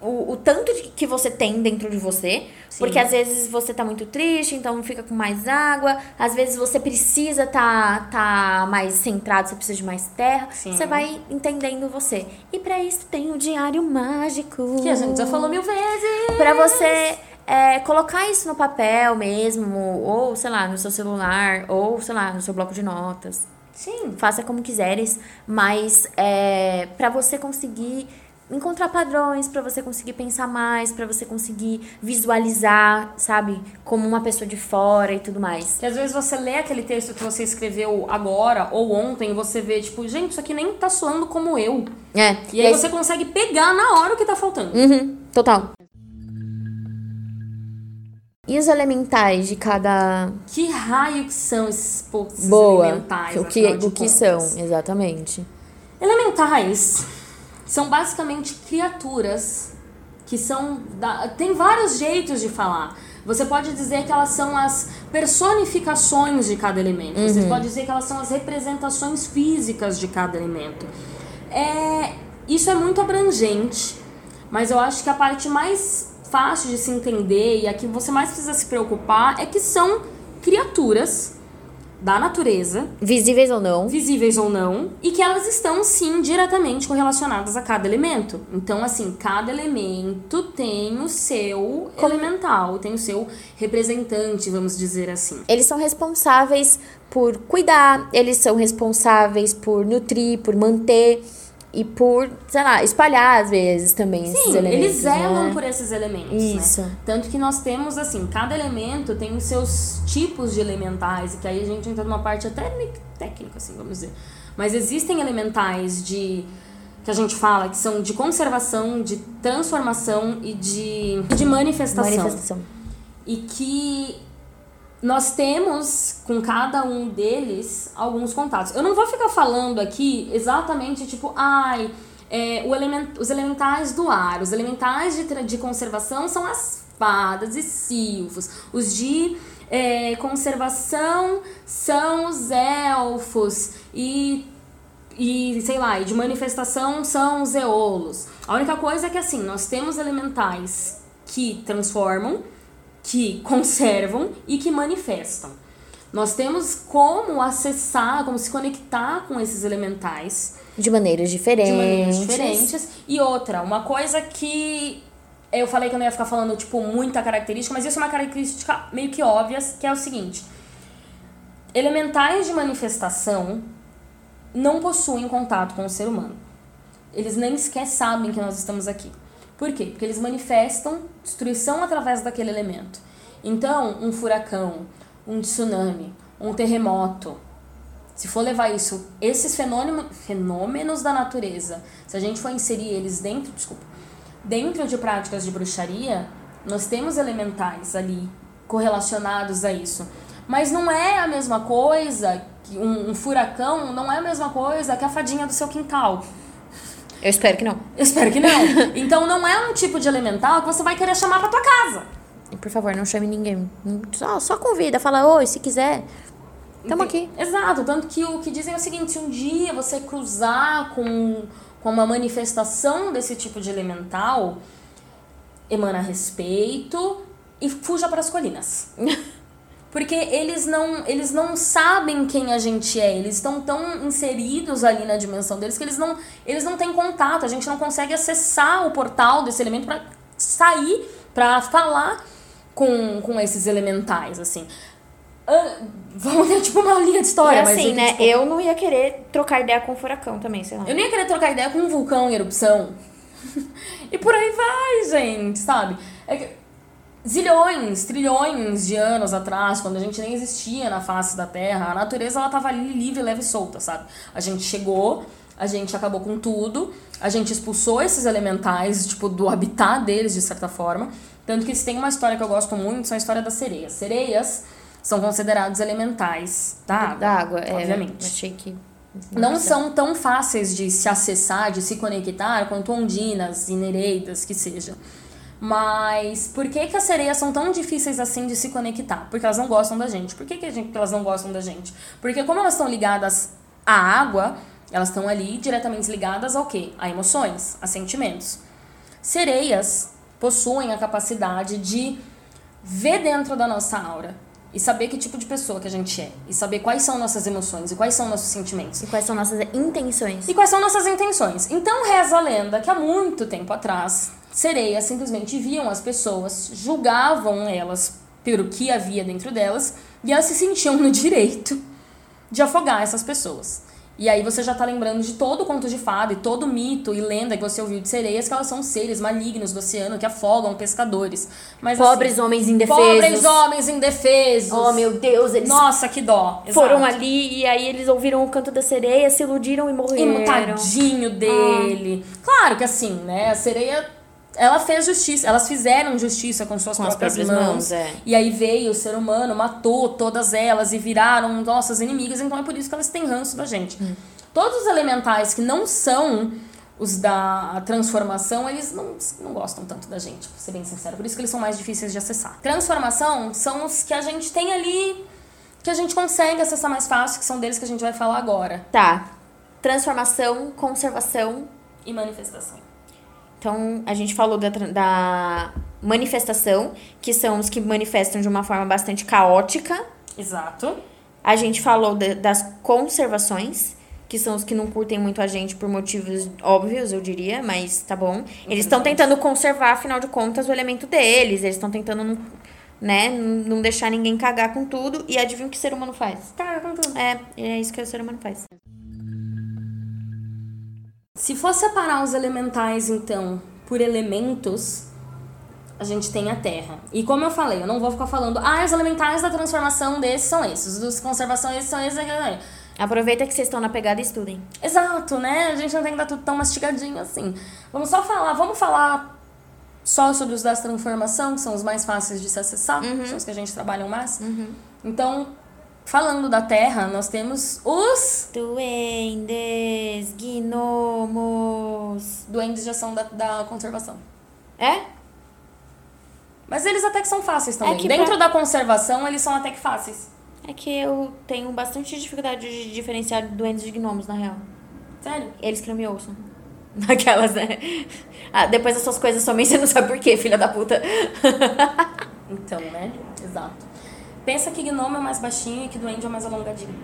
o, o tanto de- que você tem dentro de você. Sim. Porque às vezes você tá muito triste, então fica com mais água. Às vezes você precisa tá, tá mais centrado, você precisa de mais terra. Sim. Você vai entendendo você. E pra isso tem o diário mágico. Que a gente já falou mil vezes. Pra você é, colocar isso no papel mesmo, ou sei lá, no seu celular, ou sei lá, no seu bloco de notas. Sim. Faça como quiseres, mas é, para você conseguir encontrar padrões, pra você conseguir pensar mais, pra você conseguir visualizar, sabe, como uma pessoa de fora e tudo mais. Que às vezes você lê aquele texto que você escreveu agora ou ontem e você vê, tipo, gente, isso aqui nem tá soando como eu. É. E aí você consegue pegar na hora o que tá faltando. Uhum, total. E os elementais de cada Que raio que são esses poucos boa? elementais? o que, o que são, exatamente. Elementais são basicamente criaturas que são. Da... Tem vários jeitos de falar. Você pode dizer que elas são as personificações de cada elemento. Você pode dizer que elas são as representações físicas de cada elemento. É... Isso é muito abrangente, mas eu acho que a parte mais fácil de se entender e a que você mais precisa se preocupar é que são criaturas da natureza Visíveis ou não. visíveis ou não, e que elas estão sim diretamente correlacionadas a cada elemento. Então, assim, cada elemento tem o seu elemental, tem o seu representante, vamos dizer assim. Eles são responsáveis por cuidar, eles são responsáveis por nutrir, por manter e por, sei lá, espalhar às vezes também esses Sim, elementos. eles zelam né? por esses elementos. Isso. Né? Tanto que nós temos, assim, cada elemento tem os seus tipos de elementais, e que aí a gente entra numa parte até técnica, assim, vamos dizer. Mas existem elementais de. que a gente fala que são de conservação, de transformação e de, de manifestação. Manifestação. E que nós temos com cada um deles alguns contatos. Eu não vou ficar falando aqui exatamente tipo, ai, é, element, os elementais do ar, os elementais de, de conservação são as fadas e silfos, os de é, conservação são os elfos e e sei lá, e de manifestação são os eolos. A única coisa é que assim, nós temos elementais que transformam, que conservam e que manifestam. Nós temos como acessar, como se conectar com esses elementais De maneiras diferentes. de maneiras diferentes. E outra, uma coisa que eu falei que eu não ia ficar falando, tipo, muita característica, mas isso é uma característica meio que óbvia, que é o seguinte. Elementais de manifestação não possuem contato com o ser humano. Eles nem sequer sabem que nós estamos aqui. Por quê? Porque eles manifestam destruição através daquele elemento. Então, um furacão, um tsunami, um terremoto, se for levar isso, esses fenômeno, fenômenos da natureza, se a gente for inserir eles dentro, desculpa, dentro de práticas de bruxaria, nós temos elementais ali correlacionados a isso. Mas não é a mesma coisa que um, um furacão não é a mesma coisa que a fadinha do seu quintal. Eu espero que não. Eu espero que não. Então não é um tipo de elemental que você vai querer chamar pra tua casa. E por favor, não chame ninguém. Só, só convida, fala, oi, se quiser. Tamo aqui. Exato, tanto que o que dizem é o seguinte, se um dia você cruzar com, com uma manifestação desse tipo de elemental, emana respeito e fuja para as colinas. (laughs) Porque eles não, eles não sabem quem a gente é, eles estão tão inseridos ali na dimensão deles que eles não, eles não têm contato, a gente não consegue acessar o portal desse elemento para sair, para falar com, com esses elementais, assim. Uh, vamos ter tipo uma linha de história, e assim, mas né? tipo, Eu não ia querer trocar ideia com o furacão também, sei lá. eu nem ia querer trocar ideia com um vulcão em erupção. (laughs) e por aí vai, gente, sabe? É que zilhões, trilhões de anos atrás, quando a gente nem existia na face da Terra, a natureza ela tava ali livre, leve e solta, sabe? A gente chegou, a gente acabou com tudo, a gente expulsou esses elementais, tipo, do habitat deles, de certa forma. Tanto que se tem uma história que eu gosto muito, são a história das sereias. Sereias são considerados elementais da água. Da água, é. obviamente. Achei que. Não são tão fáceis de se acessar, de se conectar quanto ondinas e nereidas, que seja. Mas por que, que as sereias são tão difíceis assim de se conectar? Porque elas não gostam da gente. Por que, que, gente, que elas não gostam da gente? Porque como elas estão ligadas à água, elas estão ali diretamente ligadas ao quê? A emoções, a sentimentos. Sereias possuem a capacidade de ver dentro da nossa aura e saber que tipo de pessoa que a gente é e saber quais são nossas emoções e quais são nossos sentimentos E quais são nossas intenções? e quais são nossas intenções. Então reza a lenda que há muito tempo atrás, sereias simplesmente viam as pessoas, julgavam elas pelo que havia dentro delas e elas se sentiam no (laughs) direito de afogar essas pessoas. E aí você já tá lembrando de todo o conto de fada e todo mito e lenda que você ouviu de sereias, que elas são seres malignos do oceano que afogam pescadores. Mas Pobres assim, homens indefesos. Pobres homens indefesos. Oh, meu Deus, eles Nossa, que dó. foram Exato. ali e aí eles ouviram o canto da sereia, se iludiram e E morreram. um tadinho dele. Claro que assim, né? A sereia, ela fez justiça. Elas fizeram justiça com suas Com as próprias, próprias mãos. mãos, é. E aí veio o ser humano, matou todas elas e viraram nossas inimigas. Então é por isso que elas têm ranço da gente. Hum. Todos os elementais que não são os da transformação, eles não, não gostam tanto da gente, pra ser bem sincero. Por isso que eles são mais difíceis de acessar. Transformação são os que a gente tem ali, que a gente consegue acessar mais fácil, que são deles que a gente vai falar agora. Tá. Transformação, conservação. E manifestação. Então, a gente falou da, da manifestação, que são os que manifestam de uma forma bastante caótica. Exato. A gente falou da- das conservações, que são os que não curtem muito a gente por motivos óbvios, eu diria, mas tá bom. Eles estão tentando conservar, afinal de contas, o elemento deles. Eles estão tentando, não- né, não deixar ninguém cagar com tudo. E adivinha o que o ser humano faz? Cara, com tudo. É, é isso que o ser humano faz. Se for separar os elementais, então, por elementos, a gente tem a Terra. E como eu falei, eu não vou ficar falando, ah, os elementais da transformação desses são esses, os dos conservação esses são esses. aquele". Aproveita que vocês estão na pegada e estudem. Exato, né? A gente não tem que dar tudo tão mastigadinho assim. Vamos só falar, vamos falar só sobre os das transformação, que são os mais fáceis de se acessar, são os que a gente trabalha mais. Então, falando da Terra, nós temos os Duendes, gnomos. duendes de ação da, da conservação. É? Mas eles até que são fáceis também. É Dentro pra- da conservação, eles são até que fáceis. É que eu tenho bastante dificuldade de diferenciar duendes de gnomos, na real. Sério? Eles que não me ouçam. (laughs) Aquelas, né? Ah, depois das suas coisas também você não sabe por quê, filha da puta. (laughs) Então, né? Exato. Pensa que gnomo é mais baixinho e que duende é mais alongadinho.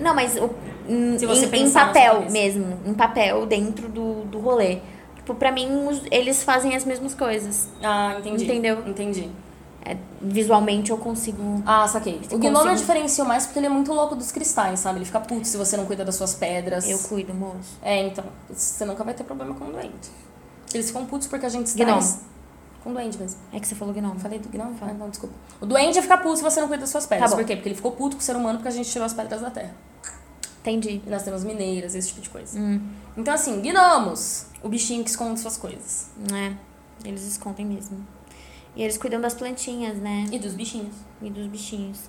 Não, mas o, em, em- papel mesmo. Em papel, dentro do, do rolê. Tipo, pra mim, eles fazem as mesmas coisas. Ah, entendi. Entendeu? Entendi. É, visualmente eu consigo. Ah, saquei. O Consigo. gnomo eu diferencio mais porque ele é muito louco dos cristais, sabe? Ele fica puto se você não cuida das suas pedras. Eu cuido, moço. É, então. Você nunca vai ter problema com o duende. Eles ficam putos porque a gente traz... Com o duende mesmo. É que você falou gnomo. Falei do gnomo? Ah, não, desculpa. O duende fica puto se você não cuida das suas pedras. Tá bom. Por quê? Porque ele ficou puto com o ser humano porque a gente tirou as pedras da terra. Entendi. E nós temos mineiras, esse tipo de coisa. Hum, Então, assim, gnomos. O bichinho que esconde suas coisas. é. Eles escondem mesmo. E eles cuidam das plantinhas, né? E dos bichinhos. E dos bichinhos.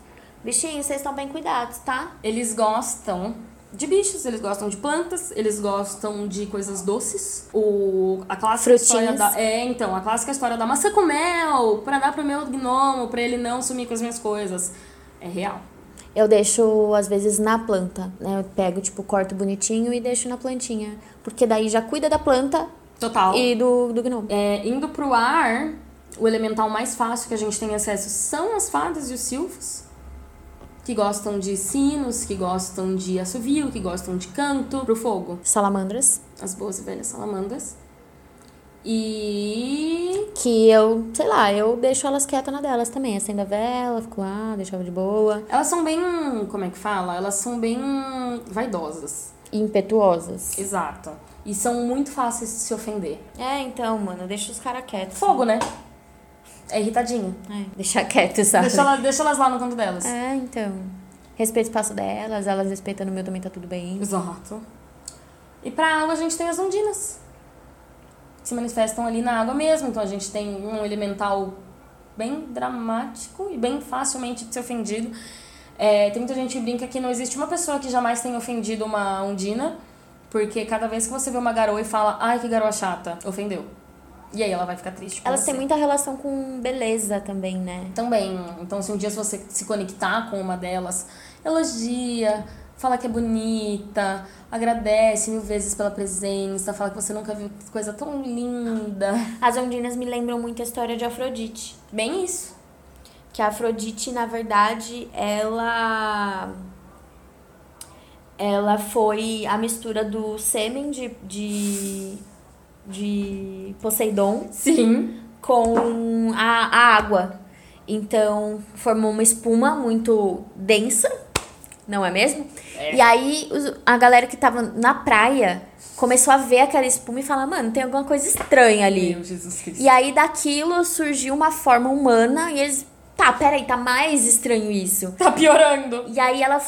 Bichinhos, vocês estão bem cuidados, tá? Eles gostam de bichos, eles gostam de plantas, eles gostam de coisas doces. O, a clássica Frutinhas. história da. É, então, a clássica história da maçã com mel, pra dar pro meu gnomo, pra ele não sumir com as minhas coisas. É real. Eu deixo, às vezes, na planta, né? Eu pego, tipo, corto bonitinho e deixo na plantinha. Porque daí já cuida da planta Total. e do, do gnomo. É, indo pro ar, o elemental mais fácil que a gente tem acesso são as fadas e os silfos. Que gostam de sinos, que gostam de assovio, que gostam de canto. Pro fogo, Salamandras. as boas e velhas salamandras. E. Que eu, sei lá, eu deixo elas quietas na delas também. Acendo a vela, fico lá, deixo ela de boa. Elas são bem. Como é que fala? Elas são bem vaidosas. Impetuosas. Exato. E são muito fáceis de se ofender. É, então, mano, deixa os caras quietos. Fogo, né? É irritadinho. É, deixar quieto, sabe? Deixa, ela, deixa elas lá no canto delas. É, então. Respeito o espaço delas, elas respeitando o meu também tá tudo bem. Exato. E pra água a gente tem as ondinas. Que se manifestam ali na água mesmo. Então a gente tem um elemental bem dramático e bem facilmente de ser ofendido. É, tem muita gente que brinca que não existe uma pessoa que jamais tenha ofendido uma ondina. Porque cada vez que você vê uma garoa e fala, ai que garoa chata, ofendeu. E aí ela vai ficar triste com Elas você. têm muita relação com beleza também, né? Também. Então, se um dia você se conectar com uma delas, elogia, fala que é bonita, agradece mil vezes pela presença, fala que você nunca viu coisa tão linda. As ondinas me lembram muito a história de Afrodite. Bem isso. Que a Afrodite, na verdade, ela. Ela foi a mistura do sêmen de, de, de Poseidon Sim. com a, a água. Então, formou uma espuma muito densa, não é mesmo? E aí, a galera que tava na praia começou a ver aquela espuma e falar, mano, tem alguma coisa estranha ali. Meu Jesus Cristo. E aí, daquilo surgiu uma forma humana e eles, tá, peraí, tá mais estranho isso. Tá piorando. E aí ela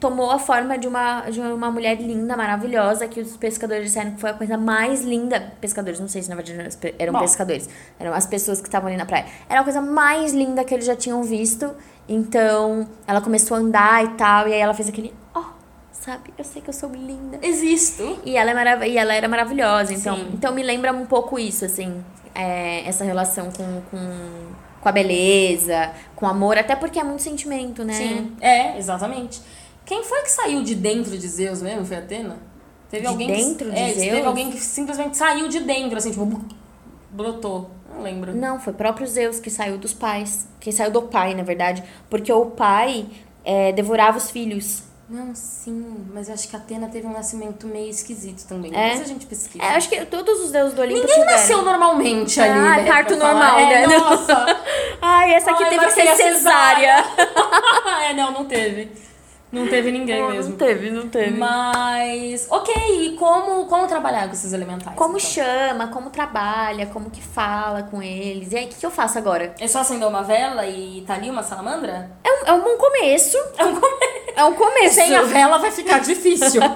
tomou a forma de uma, de uma mulher linda, maravilhosa, que os pescadores disseram que foi a coisa mais linda. Pescadores, não sei se na verdade eram, Bom. pescadores, eram as pessoas que estavam ali na praia. Era a coisa mais linda que eles já tinham visto. Então ela começou a andar e tal, e aí ela fez aquele, ó, sabe, eu sei que eu sou linda. Existo. E ela, é marav e ela era maravilhosa, então, Sim. então me lembra um pouco isso, assim, é, essa relação com, com, com a beleza, com o amor, até porque é muito sentimento, né? Sim. É, exatamente. Quem foi que saiu de dentro de Zeus mesmo? Foi Atena? Teve De alguém dentro que, de é, Zeus? Teve alguém que simplesmente saiu de dentro, assim, tipo, brotou. Não lembro. Não, foi próprio Zeus que saiu dos pais, que saiu do pai, na verdade, porque o pai é, devorava os filhos. Não, sim, mas eu acho que a Atena teve um nascimento meio esquisito também. É? Depois a gente pesquisa. É, acho que todos os deuses do Olimpo Ninguém tiveram. nasceu normalmente ali, Ah, né? parto normal, é, né? (laughs) Nossa! Ai, essa aqui Ai, teve que ser a cesárea. (laughs) é, não, não teve. Não teve ninguém Não, mesmo. Não teve, não teve. Mas, ok, e como, como trabalhar com esses elementais? Como então? chama, como trabalha, como que fala com eles. E aí, o que, que eu faço agora? É só acender uma vela e tá ali uma salamandra? É um, é um bom começo. É um começo. É um começo. Sem a vela vai ficar difícil. É.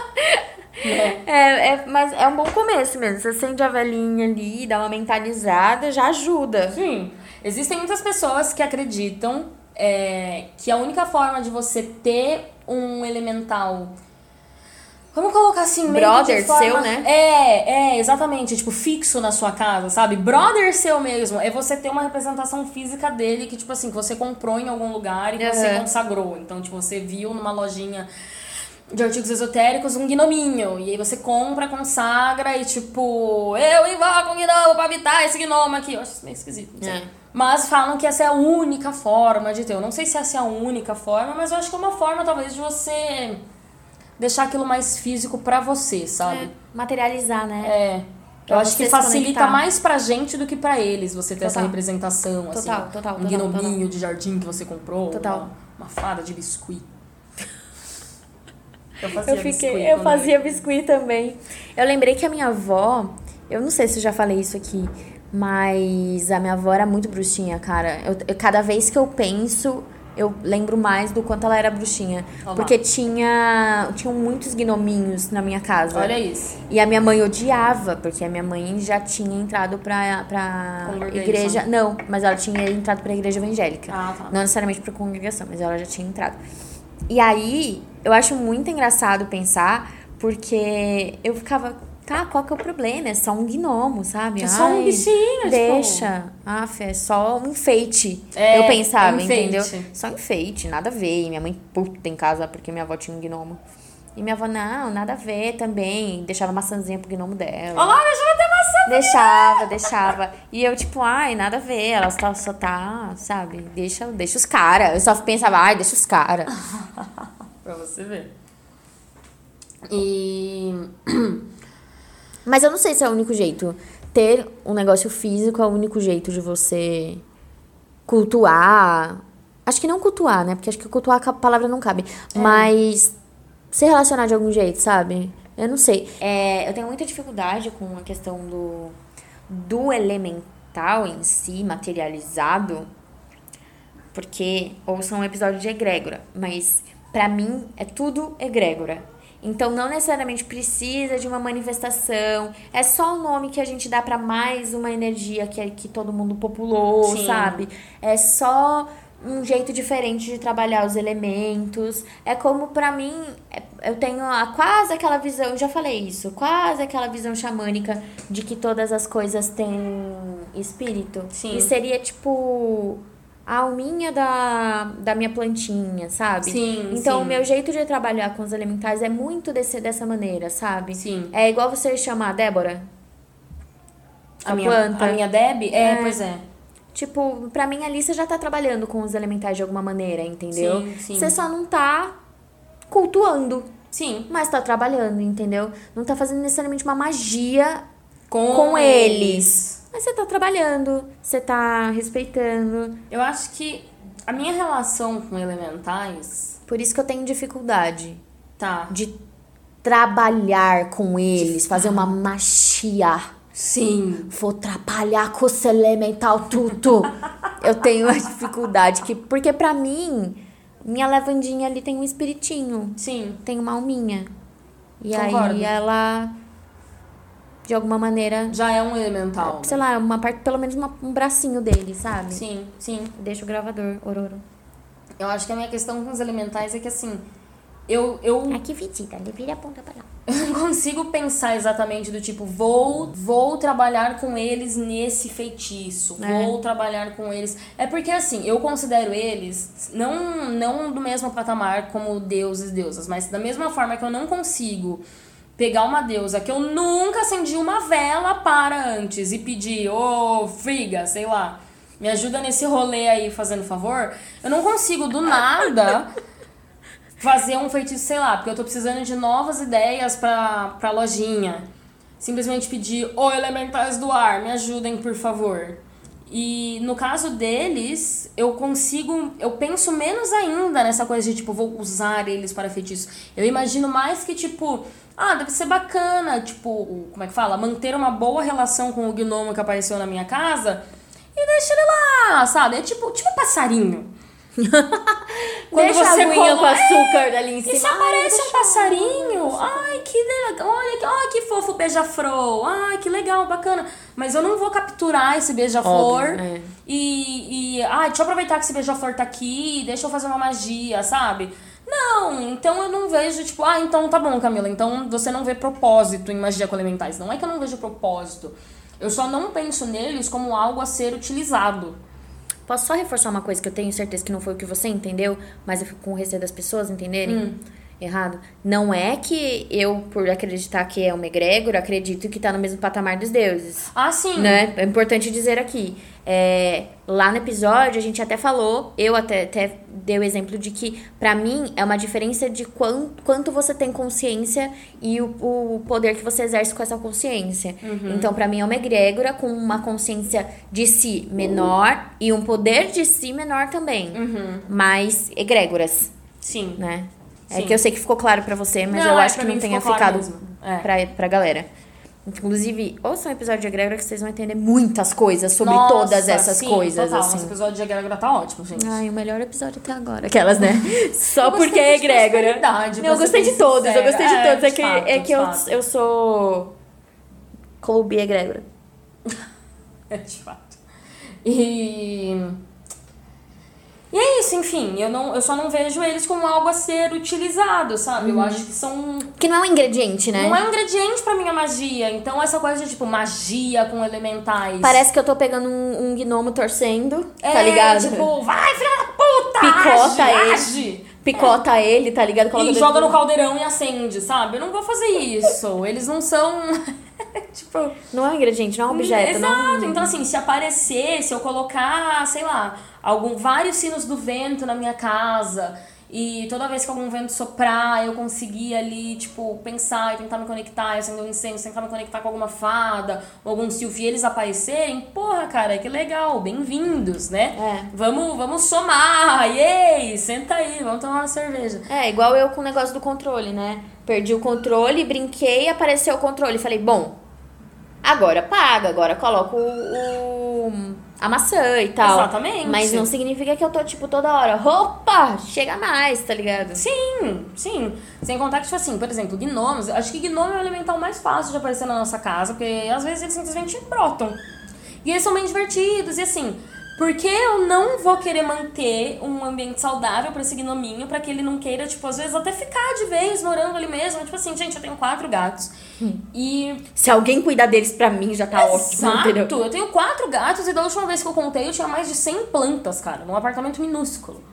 (laughs) É, é, mas é um bom começo mesmo. Você acende a velhinha ali, dá uma mentalizada, já ajuda. Sim. Existem muitas pessoas que acreditam é, que a única forma de você ter um elemental. Vamos colocar assim, meio Brother forma... seu, né? É, é, exatamente. Tipo, fixo na sua casa, sabe? Brother seu mesmo. É você ter uma representação física dele que, tipo assim, que você comprou em algum lugar e que você consagrou. Então, tipo, você viu numa lojinha de artigos esotéricos um gnominho. E aí você compra, consagra e tipo, eu invoco um gnomo pra habitar esse gnomo aqui. Eu acho isso meio esquisito. É. Mas falam que essa é a única forma de ter. Eu não sei se essa é a única forma, mas eu acho que é uma forma talvez de você deixar aquilo mais físico pra você, sabe? É, materializar, né? É. Eu acho que facilita mais pra gente do que pra eles você ter essa Total. representação, assim. Total, total, Um total, gnominho de jardim que você comprou. Total. Uma, uma fada de biscuit. Eu fazia Eu fiquei, biscuit eu fazia biscuit também. Eu lembrei que a minha avó, eu não sei se eu já falei isso aqui, mas a minha avó era muito bruxinha, cara. Eu, eu- cada vez que eu penso eu lembro mais do quanto ela era bruxinha. Olá. Porque tinha. Tinham muitos gnominhos na minha casa. Olha isso. E a minha mãe odiava, porque a minha mãe já tinha entrado pra, pra igreja. Não, mas ela tinha entrado pra igreja evangélica. Ah, tá. Não necessariamente pra congregação, mas ela já tinha entrado. E aí, eu acho muito engraçado pensar, porque eu ficava, tá, qual que é o problema? É só um gnomo, sabe? É só um Ai, bichinho, tipo- Deixa. Aff, é só um enfeite. É, eu pensava, é enfeite. entendeu? Só enfeite, nada a ver. E minha mãe puta em casa porque minha avó tinha um gnomo. E minha avó, não, nada a ver também. Deixava maçãzinha pro gnomo dela. Olha lá, deixa eu ter maçã. Deixava, deixava. E eu, tipo, ai, nada a ver. Ela só, só tá, sabe? Deixa, deixa os caras. Eu só pensava, ai, deixa os caras. (laughs) pra você ver. E. (clears throat) Mas eu não sei se é o único jeito. Ter um negócio físico é o único jeito de você cultuar. Acho que não cultuar, né? Porque acho que cultuar a palavra não cabe. Mas se relacionar de algum jeito, sabe? Eu não sei. É, eu tenho muita dificuldade com a questão do, do elemental em si, materializado. Porque ouçam um episódio de egrégora, mas pra mim é tudo egrégora. Então não necessariamente precisa de uma manifestação, é só o nome que a gente dá pra mais uma energia que, que todo mundo populou, Sim. sabe? É só um jeito diferente de trabalhar os elementos. É como pra mim, é- eu tenho a, quase aquela visão, já falei isso, quase aquela visão xamânica de que todas as coisas têm espírito. Sim. E seria tipo a alminha da, da minha plantinha, sabe? Sim, Então, sim. o meu jeito de trabalhar com os elementais é muito desse, dessa maneira, sabe? Sim. É igual você chamar a Débora. A Sua minha, planta. a minha Deb? É, É. pois é. Tipo, pra mim ali você já tá trabalhando com os elementais de alguma maneira, entendeu? Sim, sim. Você só não tá cultuando, Sim. mas tá trabalhando, entendeu? Não tá fazendo necessariamente uma magia Com, com eles. Mas você tá trabalhando, você tá respeitando. Eu acho que a minha relação com elementais Por isso que eu tenho dificuldade tá. de trabalhar com eles, fazer uma magia. Sim. Vou trabalhar com esse elemental tudo. (laughs) eu tenho a dificuldade que porque pra mim minha lavandinha ali tem um espiritinho, Sim. tem uma alminha. E Concordo. aí ela de alguma maneira, Já é um elemental. sei lá, uma parte, pelo menos uma- um bracinho dele, sabe? Sim, sim. Deixa o gravador, ororo. Eu acho que a minha questão com os elementais é que assim, eu, eu Aqui visita, ele vira a ponta pra lá. (laughs) Eu não consigo pensar exatamente do tipo, vou, vou trabalhar com eles nesse feitiço, É. vou trabalhar com eles. É porque assim, eu considero eles não, não do mesmo patamar como deuses e deusas, mas da mesma forma que eu não consigo pegar uma deusa que eu nunca acendi uma vela para antes e pedir, ô Friga, sei lá, me ajuda nesse rolê aí fazendo favor, eu não consigo do nada (laughs) fazer um feitiço, sei lá, porque eu tô precisando de novas ideias pra, pra lojinha. Simplesmente pedir, ô elementais do ar, me ajudem, por favor. E no caso deles, eu consigo. Eu penso menos ainda nessa coisa de, tipo, vou usar eles para feitiço. Eu imagino mais que, tipo, ah, deve ser bacana, tipo, como é que fala? Manter uma boa relação com o gnomo que apareceu na minha casa e deixa ele lá, sabe? É tipo, tipo passarinho. (laughs) Quando Deixa você a aguinha colo- com açúcar ali em cima. e se Ai, aparece deixa um passarinho, ai, que legal, olha, que- olha que fofo beija-flor, ai, que legal, bacana. Mas eu não vou capturar esse beija-flor é. e, e, ai, deixa eu aproveitar que esse beija-flor tá aqui, deixa eu fazer uma magia, sabe? Não, então eu não vejo, tipo, ah, então tá bom, Camila, então você não vê propósito em magia com elementais. Não é que eu não vejo propósito, eu só não penso neles como algo a ser utilizado. Posso só reforçar uma coisa que eu tenho certeza que não foi o que você entendeu, mas eu fico com receio das pessoas entenderem Hum. errado. Não é que eu, por acreditar que é uma egrégora, acredito que tá no mesmo patamar dos deuses. Ah, sim. Né? É importante dizer aqui. É, lá no episódio, a gente até falou, eu até, até dei o exemplo de que, pra mim, é uma diferença de quanto, quanto você tem consciência e o, o poder que você exerce com essa consciência. Então, pra mim, é uma egrégora com uma consciência de si menor e um poder de si menor também. Mas egrégoras, Sim. né? É Sim. que eu sei que ficou claro pra você, mas Não, eu é, acho pra que não tenha claro ficado mesmo. É. pra, pra galera. Inclusive, ouçam um episódio de egrégora que vocês vão entender muitas coisas sobre Nossa, todas essas sim, coisas, total. assim. Esse episódio de egrégora tá ótimo, gente. Ai, o melhor episódio até agora. Aquelas, né? (laughs) Só porque é egrégora. Não, eu gostei de todos, eu gostei de É, todos. É de que, fato, é que eu, fato. eu sou. Clube egrégora. (laughs) É, de fato. E. E é isso, enfim, eu, não, eu só não vejo eles como algo a ser utilizado, sabe? Eu acho que são. Que não é um ingrediente, né? Não é um ingrediente pra minha magia. Então, essa coisa de tipo magia com elementais. Parece que eu tô pegando um, um gnomo torcendo, é, tá ligado? Tipo, vai, filha da puta! Picota age, ele. age. Picota ele, tá ligado? Coloca E joga do- no caldeirão e acende, sabe? Eu não vou fazer isso. Eles não são. (laughs) tipo. Não é um ingrediente, não é um objeto. Exato. Não... Então, assim, se aparecer, se eu colocar, sei lá, algum, vários sinos do vento na minha casa e toda vez que algum vento soprar, eu conseguir ali, tipo, pensar e tentar me conectar, acender um incêndio, tentar me conectar com alguma fada ou algum silfo e eles aparecerem, porra, cara, que legal, bem-vindos, né? É. Vamos, vamos somar, yay, senta aí, vamos tomar uma cerveja. É, igual eu com o negócio do controle, né? Perdi o controle, brinquei, apareceu o controle. Falei, bom, agora paga, agora coloco o- a maçã e tal. Exatamente. Mas não significa que eu tô, tipo, toda hora, opa, chega mais, tá ligado? Sim, sim. Sem contar que, tipo assim, por exemplo, gnomos. Acho que gnomo é o elemental mais fácil de aparecer na nossa casa, porque às vezes eles simplesmente brotam. E eles são bem divertidos, e assim. Por que eu não vou querer manter um ambiente saudável pra esse gnominho, pra que ele não queira, tipo, às vezes até ficar de vez morando ali mesmo? Tipo assim, gente, eu tenho quatro gatos. E Se alguém cuidar deles pra mim, já tá ótimo, entendeu? Exato. Eu tenho quatro gatos e da última vez que eu contei eu tinha mais de 100 plantas, cara, num apartamento minúsculo.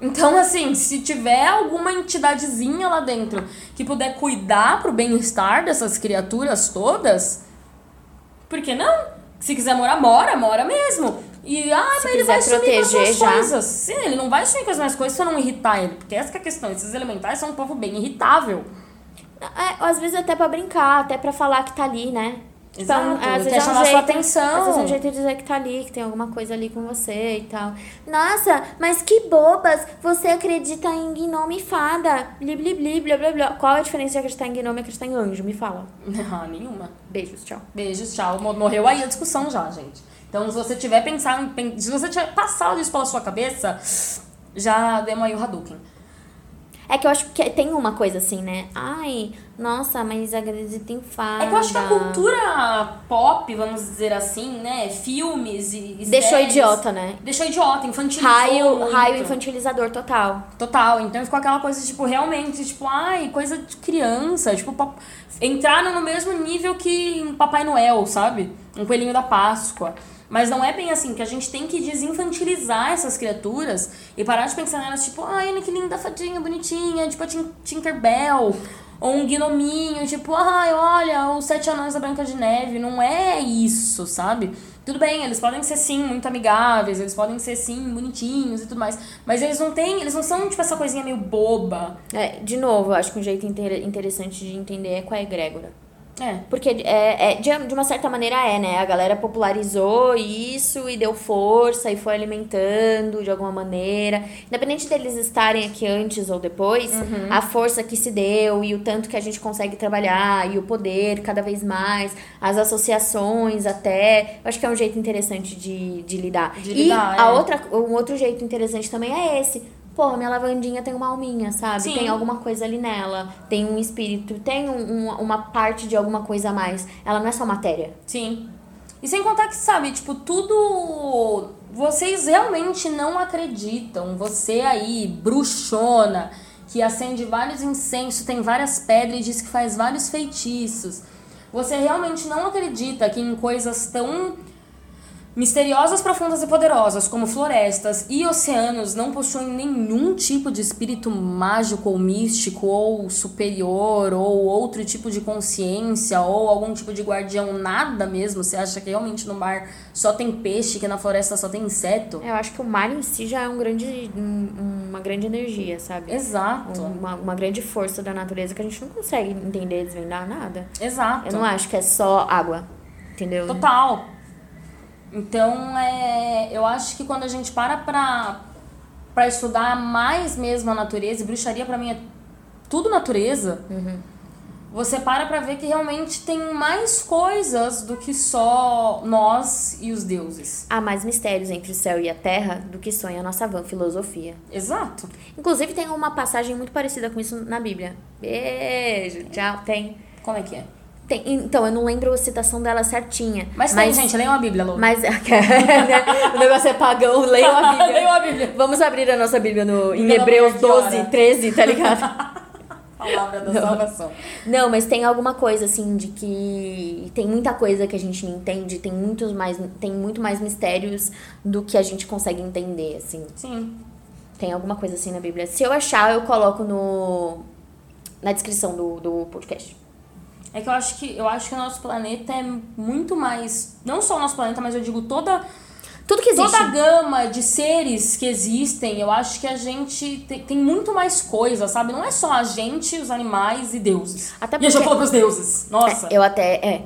Então, assim, se tiver alguma entidadezinha lá dentro que puder cuidar pro bem-estar dessas criaturas todas, por que não? Se quiser morar, mora, mora mesmo. E, ah, Se mas ele vai sumir com as proteger já. coisas. Sim, ele não vai sumir com as minhas coisas se eu não irritar ele. Porque essa que é a questão. Esses elementais são um povo bem irritável. É, às vezes até pra brincar, até pra falar que tá ali, né? Tipo, Exato, é um- às vezes é um chamar sua jeito, atenção. Às vezes é um jeito de dizer que tá ali, que tem alguma coisa ali com você e tal. Nossa, mas que bobas! Você acredita em gnome e fada. Bli, bli, bli, blá, blá, blá. Qual é a diferença de acreditar em gnome e acreditar em anjo? Me fala. (laughs) Ah, nenhuma. Beijos, tchau. Beijos, tchau. Mo- Morreu aí a discussão já, gente. Então, se você tiver pensado, pen- se você tiver passado isso pela sua cabeça, já demos aí o Hadouken. É que eu acho que tem uma coisa assim, né? Ai, nossa, mas acredita em fada. É que eu acho que a cultura pop, vamos dizer assim, né? Filmes e. e Deixou séries, idiota, né? Deixou idiota, infantilizou. Raio, muito. raio infantilizador total. Total, então ficou aquela coisa, tipo, realmente, tipo, ai, coisa de criança, tipo, pa- entraram no mesmo nível que um Papai Noel, sabe? Um coelhinho da Páscoa. Mas não é bem assim, que a gente tem que desinfantilizar essas criaturas e parar de pensar nelas, tipo, ai, olha que linda fadinha, bonitinha, tipo a Tin- Tinkerbell. Ou um gnominho, tipo, ai, olha, os sete anões da Branca de Neve. Não é isso, sabe? Tudo bem, eles podem ser sim muito amigáveis, eles podem ser sim bonitinhos e tudo mais. Mas eles não têm, eles não são, tipo, essa coisinha meio boba. É, de novo, eu acho que um jeito inter- interessante de entender é com a egrégora. É. Porque é, é, de, uma certa maneira é, né? A galera popularizou isso e deu força e foi alimentando de alguma maneira. Independente deles estarem aqui antes ou depois, a força que se deu e o tanto que a gente consegue trabalhar e o poder cada vez mais, as associações até. Eu acho que é um jeito interessante de, de lidar. De e lidar, a é. outra, um outro jeito interessante também é esse. Porra, minha lavandinha tem uma alminha, sabe? Sim. Tem alguma coisa ali nela. Tem um espírito, tem um- um- uma parte de alguma coisa a mais. Ela não é só matéria. Sim. E sem contar que, sabe, tipo, tudo. Vocês realmente não acreditam. Você aí, bruxona, que acende vários incensos, tem várias pedras e diz que faz vários feitiços. Você realmente não acredita que em coisas tão misteriosas, profundas e poderosas como florestas e oceanos não possuem nenhum tipo de espírito mágico ou místico ou superior ou outro tipo de consciência ou algum tipo de guardião, nada mesmo. Você acha que realmente no mar só tem peixe, que na floresta só tem inseto? Eu acho que o mar em si já é um grande, um- uma grande energia, sabe? Exato. Uma, uma grande força da natureza que a gente não consegue entender, desvendar nada. Exato. Eu não acho que é só água, entendeu? Total. Então, é, eu acho que quando a gente para pra, pra estudar mais mesmo a natureza, e bruxaria pra mim é tudo natureza, você para pra ver que realmente tem mais coisas do que só nós e os deuses. Há mais mistérios entre o céu e a terra do que sonha a nossa vã filosofia. Exato. Inclusive, tem uma passagem muito parecida com isso na Bíblia. Beijo, tchau, tem. Como é que é? Tem, então, eu não lembro a citação dela certinha. Mas, tem, gente, leiam a Bíblia, Lô. Mas (laughs) o negócio é pagão, (laughs) leiam a Bíblia. leiam a Bíblia. Vamos abrir a nossa Bíblia no, em Pelo Hebreus amor, que 12, hora? 13, tá ligado? (laughs) Palavra da Não. salvação. Não, mas tem alguma coisa assim de que tem muita coisa que a gente não entende, tem muitos mais tem muito mais mistérios do que a gente consegue entender, assim. Sim. Tem alguma coisa assim na Bíblia. Se eu achar, eu coloco no na descrição do, do podcast. É que eu acho que eu acho que o nosso planeta é muito mais. Não só o nosso planeta, mas eu digo toda, Tudo que existe. toda a gama de seres que existem. Eu acho que a gente tem, tem muito mais coisa, sabe? Não é só a gente, os animais e deuses. Até E eu já porque- falou pros deuses. Nossa. É, eu até. É,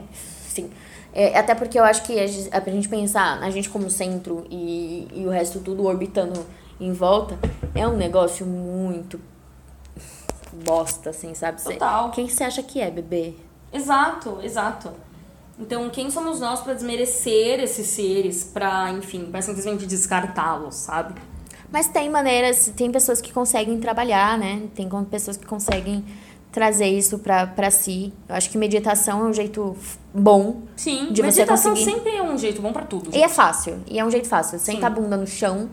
sim. É, até porque eu acho que a gente- pra gente pensar a gente como centro e, e o resto tudo orbitando em volta, é um negócio muito bosta, assim, sabe? Cê- Total. Quem você acha que é, bebê? Exato, exato. Então, quem somos nós pra desmerecer esses seres, pra, enfim, pra simplesmente descartá-los, sabe? Mas tem maneiras, tem pessoas que conseguem trabalhar, né? Tem pessoas que conseguem trazer isso pra, pra si. Eu acho que meditação é um jeito bom. Sim, De você meditação conseguir- sempre é um jeito bom pra tudo. E é fácil. E é um jeito fácil. Senta a bunda no chão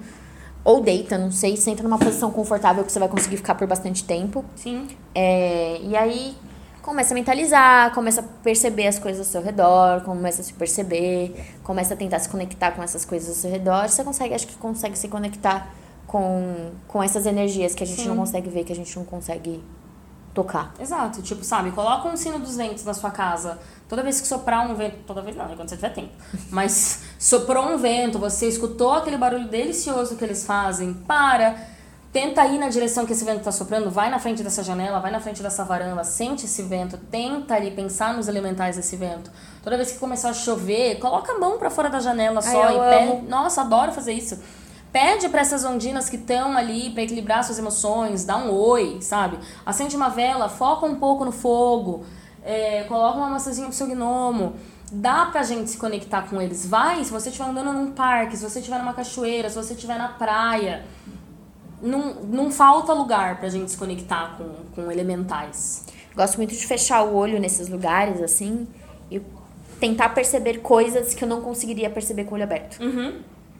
ou deita, não sei. Senta numa posição confortável que você vai conseguir ficar por bastante tempo. Sim. É, e aí começa a mentalizar, começa a perceber as coisas ao seu redor, começa a se perceber, começa a tentar se conectar com essas coisas ao seu redor. Você consegue, acho que consegue se conectar com, com essas energias que a gente Sim. não consegue ver, que a gente não consegue tocar. Exato, tipo, sabe, coloca um sino dos ventos na sua casa. Toda vez que soprar um vento, toda vez não, né, quando você tiver tempo. Mas soprou um vento, você escutou aquele barulho delicioso que eles fazem, para, tenta ir na direção que esse vento tá soprando, vai na frente dessa janela, vai na frente dessa varanda, sente esse vento, tenta ali pensar nos elementais desse vento. Toda vez que começar a chover, coloca a mão pra fora da janela só Ai, e pede. amo. Nossa, adoro fazer isso. Pede pra essas ondinas que estão ali pra equilibrar suas emoções, dá um oi, sabe? Acende uma vela, foca um pouco no fogo, é, coloca uma maçãzinha pro seu gnomo. Dá pra gente se conectar com eles. Vai, se você estiver andando num parque, se você estiver numa cachoeira, se você estiver na praia. Não, não falta lugar pra gente se conectar com, com elementais. Gosto muito de fechar o olho nesses lugares, assim, e tentar perceber coisas que eu não conseguiria perceber com o olho aberto. Uhum.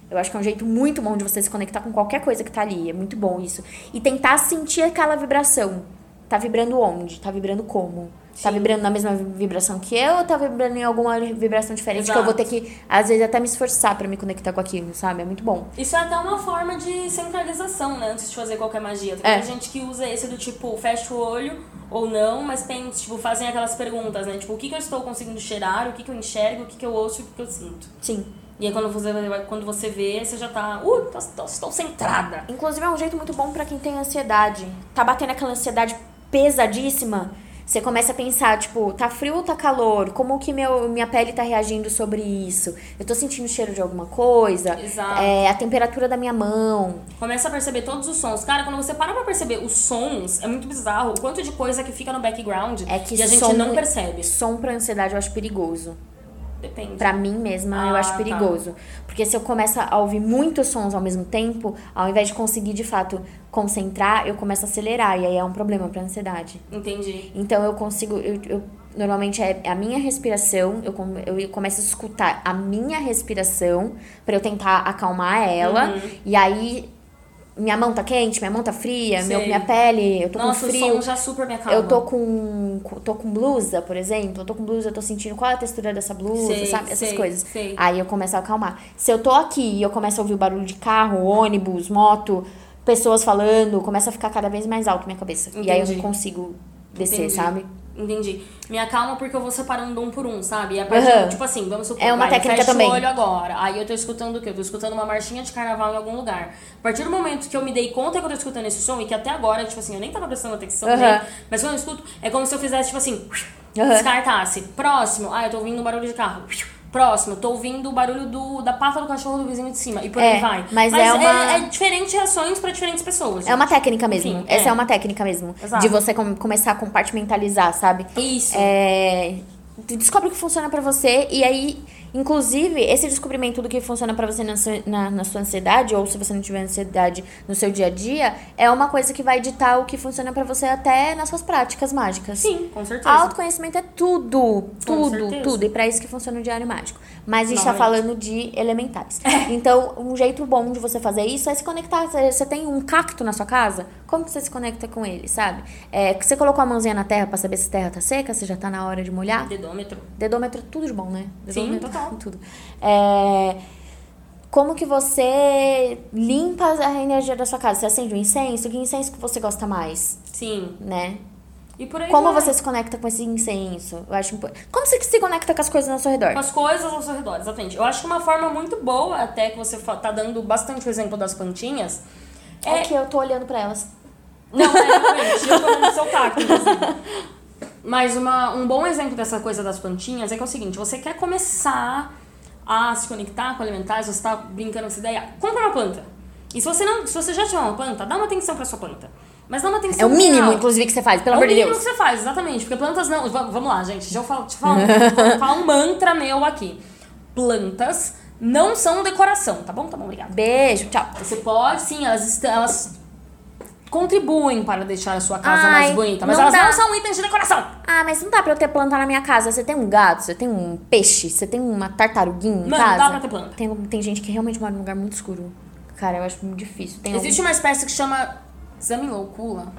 Eu acho que é um jeito muito bom de você se conectar com qualquer coisa que tá ali. É muito bom isso. E tentar sentir aquela vibração. Tá vibrando onde? Tá vibrando como? Tá Sim. vibrando na mesma vibração que eu ou tá vibrando em alguma vibração diferente que eu vou ter Exato. que, às vezes, até me esforçar pra me conectar com aquilo, sabe? É muito bom. Isso é até uma forma de centralização, né? Antes de fazer qualquer magia. Tem É. gente que usa esse do tipo, fecha o olho ou não, mas tem, tipo, fazem aquelas perguntas, né? Tipo, o que, que eu estou conseguindo cheirar, o que, que eu enxergo, o que, que eu ouço e o que, que eu sinto. Sim. E aí quando você, quando você vê, você já tá. Uh, tô, tô, estou centrada. Inclusive, é um jeito muito bom pra quem tem ansiedade. Tá batendo aquela ansiedade pesadíssima. Você começa a pensar, tipo, tá frio ou tá calor? Como que meu, minha pele tá reagindo sobre isso? Eu tô sentindo o cheiro de alguma coisa? Exato. É, a temperatura da minha mão. Começa a perceber todos os sons. Cara, quando você para pra perceber os sons, é muito bizarro. O quanto de coisa que fica no background É que a gente som, não percebe. Som pra ansiedade eu acho perigoso. Depende. Pra mim mesma, eu Ah, acho tá. perigoso. Porque se eu começo a ouvir muitos sons ao mesmo tempo, ao invés de conseguir de fato concentrar, eu começo a acelerar. E aí é um problema pra ansiedade. Entendi. Então eu consigo. Eu, eu- normalmente é a minha respiração. Eu, eu começo a escutar a minha respiração pra eu tentar acalmar ela. Uhum. E aí. Minha mão tá quente, minha mão tá fria, meu, minha pele, eu tô Nossa, com frio. som já super me acalma. Eu tô com, tô com blusa, por exemplo. Eu tô com blusa, eu tô sentindo qual é a textura dessa blusa, Sei, sabe? Essas sei, coisas. sei. Aí eu começo a acalmar. Se eu tô aqui e eu começo a ouvir o barulho de carro, ônibus, moto, pessoas falando, começa a ficar cada vez mais alto minha cabeça. E aí eu Entendi. não consigo descer, Entendi. sabe? Entendi. Me acalma porque eu vou separando um por um, sabe? E a partir, Aham. tipo assim, vamos supor, É uma vai, técnica também. o olho agora. Aí eu tô escutando o quê? Eu tô escutando uma marchinha de carnaval em algum lugar. A partir do momento que eu me dei conta que eu tô escutando esse som, e que até agora, tipo assim, eu nem tava prestando atenção, né? Mas quando eu escuto, é como se eu fizesse, tipo assim, Aham. descartasse. Próximo, ah, eu tô ouvindo um barulho de carro. Próximo, tô ouvindo o barulho do, da pata do cachorro do vizinho de cima. E por É, aí vai. mas é uma- é, diferentes reações pra diferentes pessoas. É uma técnica mesmo. Enfim, Essa é. é. uma técnica mesmo. Exato. De você com- começar a compartimentalizar, sabe? Isso. É, descobre o que funciona pra você e aí, inclusive, esse descobrimento do que funciona pra você na sua, na, na sua ansiedade, ou se você não tiver ansiedade no seu dia a dia, é uma coisa que vai ditar o que funciona pra você até nas suas práticas mágicas. Sim, com certeza. Autoconhecimento é tudo, tudo, tudo. E pra isso que funciona o diário mágico. Mas a gente tá Novamente. falando de elementais. (laughs) Então, um jeito bom de você fazer isso é se conectar. Você tem um cacto na sua casa? Como você se conecta com ele, sabe? É, você colocou a mãozinha na terra pra saber se a terra tá seca, se já tá na hora de molhar? Dedômetro. Dedômetro, tudo de bom, né? Sim, Dedômetro, total. (laughs) Tudo. É, como que você limpa a energia da sua casa? Você acende um incenso? Que incenso que você gosta mais, Sim. né? E por aí Como vai. você se conecta com esse incenso? Eu acho Como você se conecta com as coisas ao seu redor? Com as coisas ao seu redor, exatamente. Eu acho que uma forma muito boa, até que você tá dando bastante o exemplo das plantinhas, É é que eu tô olhando pra elas. Não, é realmente, eu tô no seu cacto, inclusive. Mas uma, um bom exemplo dessa coisa das plantinhas é que é o seguinte, você quer começar a se conectar com alimentares, você tá brincando com essa ideia, compra uma planta. E se você não, se você já tiver uma planta, dá uma atenção pra sua planta. Mas dá uma atenção É o mínimo, inclusive, que você faz, pelo É o amor de mínimo Deus. que você faz, exatamente. Porque plantas não. va- Vamos lá, gente. Deixa eu falar, deixa eu falar, um, falar um mantra meu aqui. Plantas não são decoração, tá bom? Tá bom, obrigada. Beijo, tchau. Você pode, sim, elas, elas contribuem para deixar a sua casa Ai, mais bonita, mas não elas dá. não são itens de decoração. Ah, mas não dá pra eu ter planta na minha casa. Você tem um gato, você tem um peixe, você tem uma tartaruguinha em Mano, casa. dá pra ter planta. Tem, tem gente que realmente mora num lugar muito escuro. Cara, eu acho muito difícil. Tem Existe uma espécie que chama Zamilocula.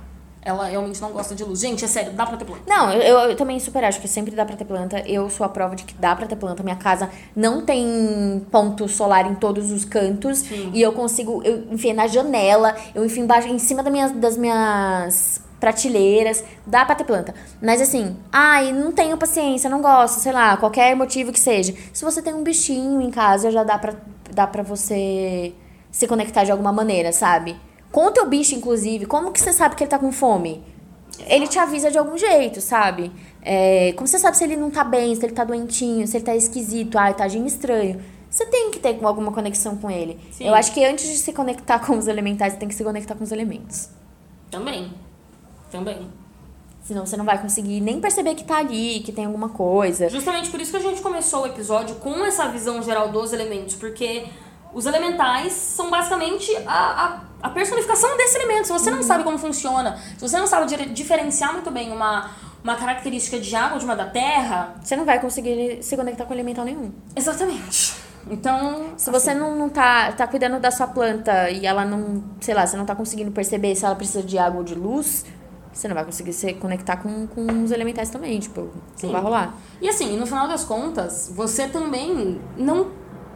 Ela realmente não gosta de luz. Gente, é sério, dá pra ter planta. Não, eu, eu- eu também super acho que sempre dá pra ter planta. Eu sou a prova de que dá pra ter planta. Minha casa não tem ponto solar em todos os cantos. Sim. E eu consigo, eu enfiei na janela, eu enfio embaixo, em cima das minhas, das minhas prateleiras. Dá pra ter planta. Mas assim, ai, não tenho paciência, não gosto, sei lá, qualquer motivo que seja. Se você tem um bichinho em casa, já dá pra, dá pra você se conectar de alguma maneira, sabe? Com o teu bicho, inclusive, como que você sabe que ele tá com fome? Ele te avisa de algum jeito, sabe? É, como você sabe se ele não tá bem, se ele tá doentinho, se ele tá esquisito, ai, tá agindo estranho. Você tem que ter alguma conexão com ele. Sim. Eu acho que antes de se conectar com os elementais, você tem que se conectar com os elementos. Também. Também. Senão você não vai conseguir nem perceber que tá ali, que tem alguma coisa. Justamente por isso que a gente começou o episódio com essa visão geral dos elementos, porque os elementais são basicamente a, a, a personificação desse elemento. Se você não sabe como funciona, se você não sabe diferenciar muito bem uma, uma característica de água de uma da terra, Você não vai conseguir se conectar com elemental nenhum. exatamente. Então, Se você não, não tá, tá cuidando da sua planta e ela não, sei lá, você não tá conseguindo perceber se ela precisa de água ou de luz, você não vai conseguir se conectar com, com os elementais também, tipo, Sim. não vai rolar. E assim, no final das contas, você também não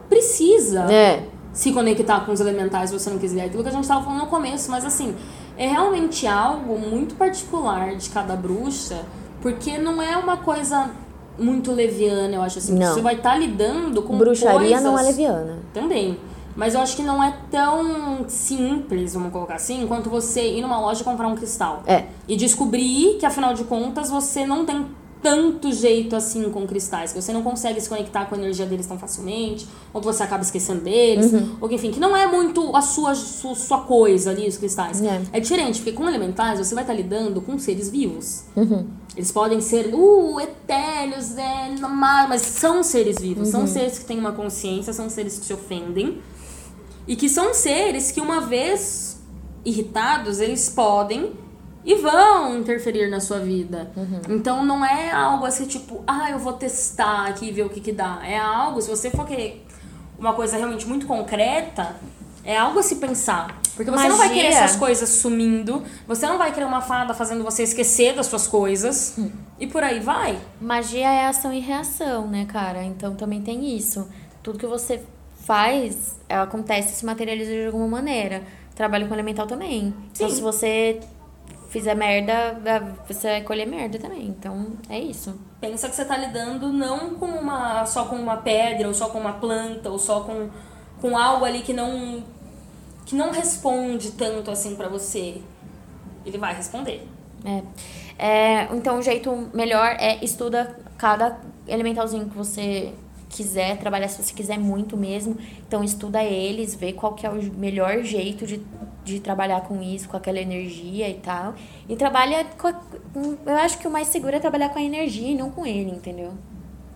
precisa É. se conectar com os elementais se você não quiser. Aquilo que a gente estava falando no começo, mas assim, é realmente algo muito particular de cada bruxa, porque não é uma coisa muito leviana, eu acho assim. Não. Você vai estar lidando com Bruxaria não é leviana. Também. Mas eu acho que não é tão simples, vamos colocar assim, quanto você ir numa loja comprar um cristal. É. E descobrir que, afinal de contas, você não tem tanto jeito assim com cristais, que você não consegue se conectar com a energia deles tão facilmente, ou que você acaba esquecendo deles, Uhum. ou que, enfim, que não é muito a sua, su- sua coisa ali, os cristais. É. diferente, porque com elementais você vai estar lidando com seres vivos. Uhum. Eles podem ser, uh, etéreos, é, mas são seres vivos, Uhum. são seres que têm uma consciência, são seres que se ofendem. E que são seres que, uma vez irritados, eles podem e vão interferir na sua vida. Então não é algo assim, tipo, ah, eu vou testar aqui e ver o que que dá. É algo, se você for querer uma coisa realmente muito concreta, é algo a se pensar. Porque você não vai querer Magia. suas coisas sumindo, você não vai querer uma fada fazendo você esquecer das suas coisas, e por aí vai. Magia é ação e reação, né, cara? Então também tem isso. Tudo que você faz, acontece, se materializa de alguma maneira. Trabalho com elemental também. Então Sim. se você fizer merda, você vai colher merda também. Então é isso. Pensa que você tá lidando não com uma só com uma pedra, ou só com uma planta, ou só com, com algo ali que não que não responde tanto assim pra você. Ele vai responder. É. É, então, o jeito melhor é estuda cada elementalzinho que você quiser trabalhar, se você quiser muito mesmo, então estuda eles, vê qual que é o melhor jeito de, de trabalhar com isso, com aquela energia e tal. E trabalha com a, eu acho que o mais seguro é trabalhar com a energia e não com ele, entendeu?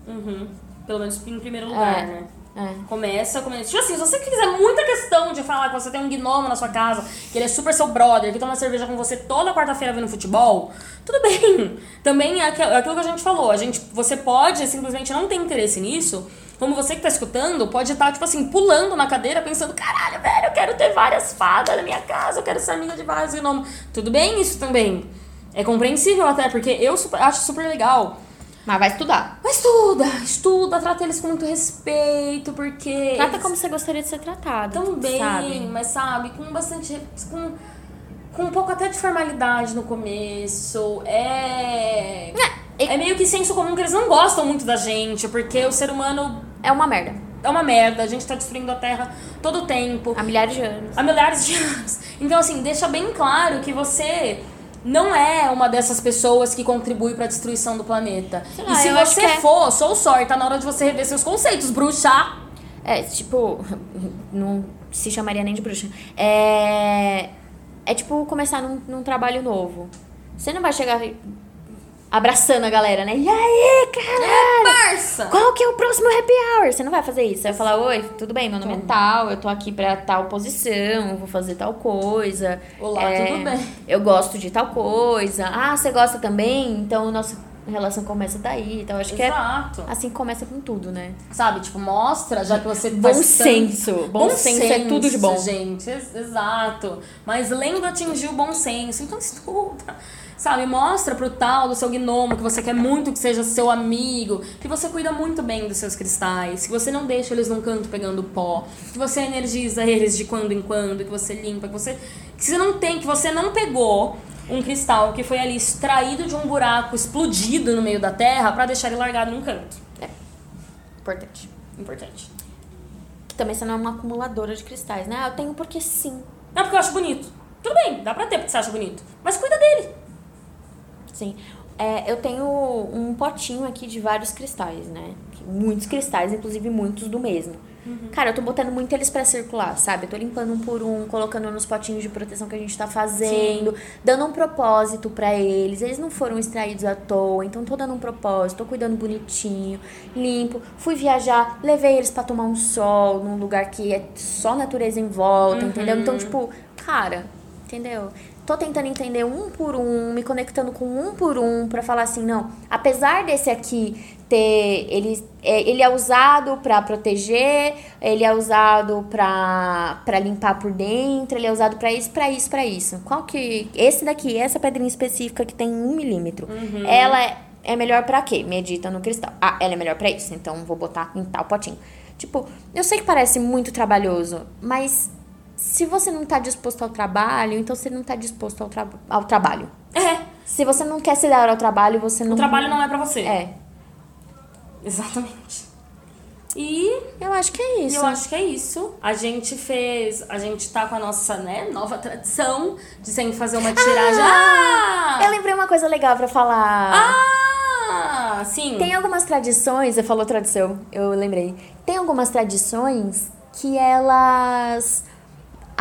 Uhum. Pelo menos em primeiro lugar, É. né? É. Começa, começa. Tipo assim, se você quiser muita questão de falar que você tem um gnomo na sua casa, que ele é super seu brother, que toma cerveja com você toda quarta-feira vendo futebol, tudo (laughs) bem. Também é é aquilo que a gente falou. A gente, você pode simplesmente não ter interesse nisso. Como você que tá escutando, pode estar, tipo assim, pulando na cadeira, pensando, caralho, velho, eu quero ter várias fadas na minha casa, eu quero ser amiga de vários gnomos. Tudo bem isso também. É compreensível até, porque eu super- acho super legal. Mas vai estudar. Mas estuda, estuda, trata eles com muito respeito, porque. Trata eles- como você gostaria de ser tratado. também, sabe? mas sabe, com bastante. Com, com um pouco até de formalidade no começo. É. É meio que senso comum que eles não gostam muito da gente, porque o ser humano É uma merda. é uma merda, a gente tá destruindo a Terra todo o tempo, Há milhares de anos. há milhares de (laughs) anos. Então, assim, deixa bem claro que você não é uma dessas pessoas que contribui pra destruição do planeta. Sei e lá, se você é- for, sou sorte, tá na hora de você rever seus conceitos, bruxa. É, tipo, (laughs) não se chamaria nem de bruxa. É. É tipo começar num, num trabalho novo. Você não vai chegar abraçando a galera, né? E aí, caralho? Parça! Qual que é o próximo happy hour? Você não vai fazer isso. Você vai falar, oi, tudo bem, meu nome é tal, eu tô aqui pra tal posição, vou fazer tal coisa. Olá, É, tudo bem? Eu gosto de tal coisa. Ah, você gosta também? Então nossa relação começa daí. Então acho que é Exato. assim que começa com tudo, né? Sabe, tipo, mostra, já que você Bom faz tanto- senso. Bom, senso, é tudo de bom. gente. ex- Exato. Mas lendo atingir o bom senso. Então (laughs) estuda. Sabe, mostra pro tal do seu gnomo que você quer muito que seja seu amigo, que você cuida muito bem dos seus cristais, que você não deixa eles num canto pegando pó, que você energiza eles de quando em quando, que você limpa, que você. Que você não tem, que você não pegou um cristal que foi ali extraído de um buraco explodido no meio da terra pra deixar ele largado num canto. Importante. Importante. Também você não é uma acumuladora de cristais, né? Ah, eu tenho porque sim. Não, porque eu acho bonito. Tudo bem, dá pra ter porque você acha bonito. Mas cuida dele. Sim. É, eu tenho um potinho aqui de vários cristais, né? Muitos cristais, inclusive muitos do mesmo. Cara, eu tô botando muito eles pra circular, sabe? Eu tô limpando um por um, colocando nos potinhos de proteção que a gente tá fazendo, dando um propósito pra eles. Eles não foram extraídos à toa, então tô dando um propósito, tô cuidando bonitinho, limpo. Fui viajar, levei eles pra tomar um sol num lugar que é só natureza em volta, entendeu? Então, tipo, cara, entendeu? Tô tentando entender um por um, me conectando com um por um pra falar assim, não, apesar desse aqui ter ele é, ele é usado pra proteger, ele é usado pra para limpar por dentro, ele é usado pra isso, pra isso, pra isso. Qual que esse daqui, essa pedrinha específica que tem um milímetro, ela é, é melhor pra quê? Medita no cristal. Ah, ela é melhor pra isso, então vou botar em tal potinho. Tipo, eu sei que parece muito trabalhoso, mas se você não tá disposto ao trabalho, então você não tá disposto ao, tra ao trabalho. É, Se você não quer se dar ao trabalho, você não. o trabalho não é pra você. É. Exatamente. E Eu acho que é isso. eu acho que é isso. A gente fez. A gente tá com a nossa, né, nova tradição de sempre fazer uma tiragem. Ah! Eu lembrei uma coisa legal pra falar. Ah! Sim. Tem algumas tradições, você falou tradição, eu lembrei. Tem algumas tradições que elas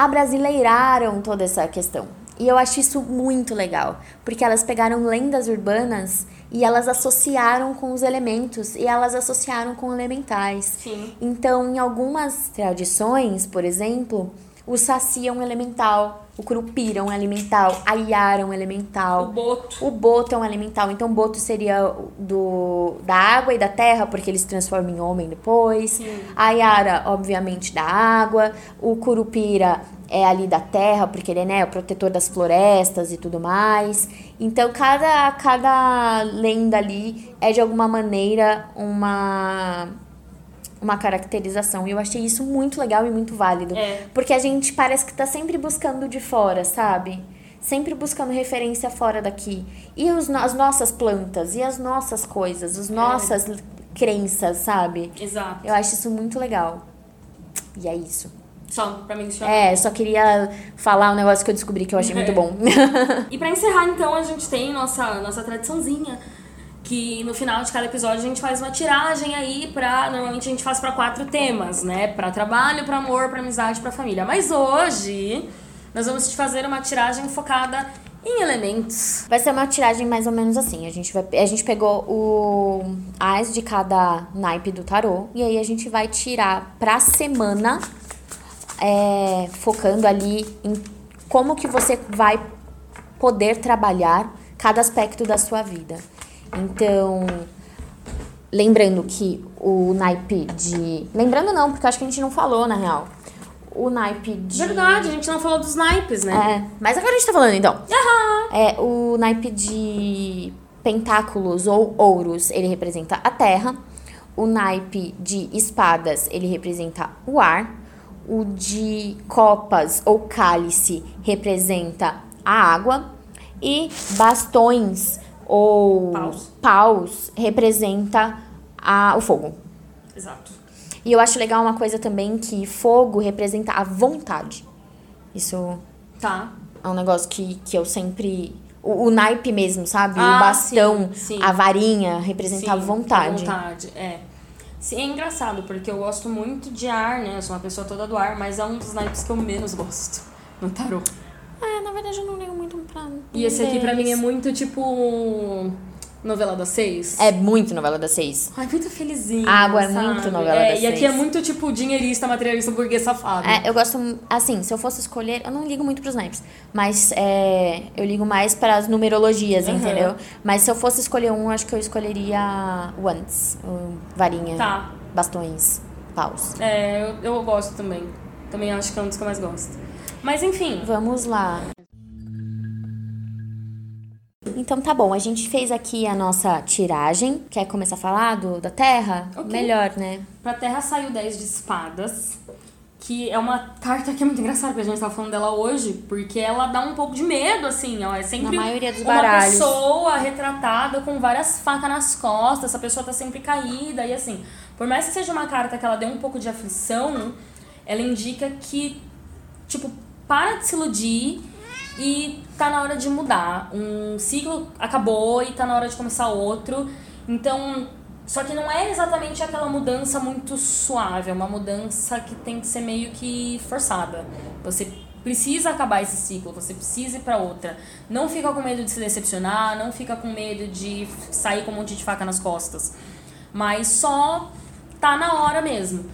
abrasileiraram toda essa questão. E eu acho isso muito legal, porque elas pegaram lendas urbanas e elas associaram com os elementos e elas associaram com elementais. Sim. Então, em algumas tradições, por exemplo, o saci é um elemental, o curupira é um elemental, a iara é um elemental. O boto. O boto é um elemental, então boto seria do, da água e da terra, porque ele se transforma em homem depois. Sim. A Yara, obviamente, da água. O Curupira é ali da terra, porque ele é né, o protetor das florestas e tudo mais. Então, cada, cada lenda ali é, de alguma maneira, uma uma caracterização. E eu achei isso muito legal e muito válido. É. Porque a gente parece que tá sempre buscando de fora, sabe? Sempre buscando referência fora daqui. E os, as nossas plantas, e as nossas coisas, as nossas l- crenças, sabe? Exato. Eu acho isso muito legal. E é isso. Só pra mencionar. É, só queria falar um negócio que eu descobri que eu achei muito bom. (laughs) E pra encerrar, então, a gente tem nossa, nossa tradiçãozinha, que no final de cada episódio a gente faz uma tiragem aí pra. Normalmente a gente faz pra quatro temas, né? Pra trabalho, pra amor, pra amizade, pra família. Mas hoje nós vamos te fazer uma tiragem focada em elementos. Vai ser uma tiragem mais ou menos assim. A gente, vai, a gente pegou o as de cada naipe do tarô e aí a gente vai tirar pra semana, é, focando ali em como que você vai poder trabalhar cada aspecto da sua vida. Então, lembrando que o naipe de. Lembrando não, porque acho que a gente não falou, na real. O naipe de. Verdade, a gente não falou dos naipes, né? É, mas agora a gente tá falando então. Aham. É, o naipe de pentáculos ou ouros, ele representa a terra. O naipe de espadas, ele representa o ar. O de copas ou cálice representa a água. E bastões ou Paus. paus representa a, o fogo. Exato. E eu acho legal uma coisa também que fogo representa a vontade. Isso Tá. é um negócio que, que eu sempre. O, o naipe mesmo, sabe? Ah, o bastão, sim, sim. a varinha representa a Sim, vontade. vontade, é. Sim, é engraçado, porque eu gosto muito de ar, né? Eu sou uma pessoa toda do ar, mas é um dos naipes que eu menos gosto no tarô. É, na verdade eu não ligo muito pra. E esse aqui pra mim é muito tipo. Novela das seis. É muito novela das seis. Ai, muito felizinho. Água é sabe? muito novela é, das E aqui seis. é muito tipo dinheirista, materialista, burguês safado. É, eu gosto. Assim, se eu fosse escolher. Eu não ligo muito pros naipes. Mas é, eu ligo mais para as numerologias, Aham. entendeu? Mas se eu fosse escolher um, eu acho que eu escolheria o antes. O varinha, Tá. bastões, paus. É, eu, eu gosto também. Também acho que é um dos que eu mais gosto. Mas enfim. Vamos lá. Então tá bom, a gente fez aqui a nossa tiragem. Quer começar a falar do, da Terra? Ok. Melhor, né? Pra Terra saiu 10 de espadas. Que é uma carta que é muito engraçada, porque a gente tava falando dela hoje, porque ela dá um pouco de medo, assim, ó. É sempre Na maioria dos uma baralhos. pessoa retratada com várias facas nas costas, essa pessoa tá sempre caída, e assim, por mais que seja uma carta que ela dê um pouco de aflição, ela indica que, tipo, para de se iludir e tá na hora de mudar. Um ciclo acabou e tá na hora de começar outro. Então, só que não é exatamente aquela mudança muito suave, é uma mudança que tem que ser meio que forçada. Você precisa acabar esse ciclo, você precisa ir pra outra. Não fica com medo de se decepcionar, não fica com medo de sair com um monte de faca nas costas. Mas só tá na hora mesmo.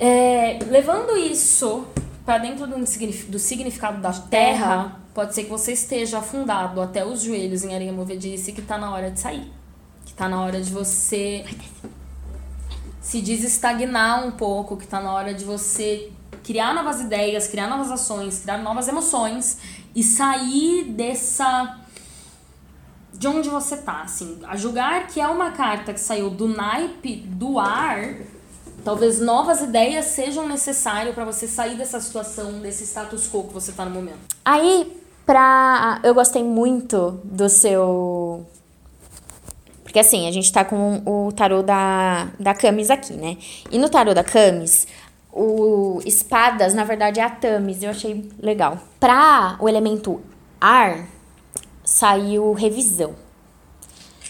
É, levando isso para dentro do, signif- do significado da terra, pode ser que você esteja afundado até os joelhos em areia movediça e que tá na hora de sair. Que tá na hora de você se desestagnar um pouco, que tá na hora de você criar novas ideias, criar novas ações, criar novas emoções e sair dessa de onde você tá, assim. A julgar que é uma carta que saiu do naipe do ar, talvez novas ideias sejam necessárias para você sair dessa situação, desse status quo que você tá no momento. Aí, pra. Eu gostei muito do seu. Porque assim, a gente tá com o tarô da, da Camis aqui, né? E no tarô da Camis, o espadas, na verdade, é a Tamis. Eu achei legal. Pra o elemento ar, saiu revisão.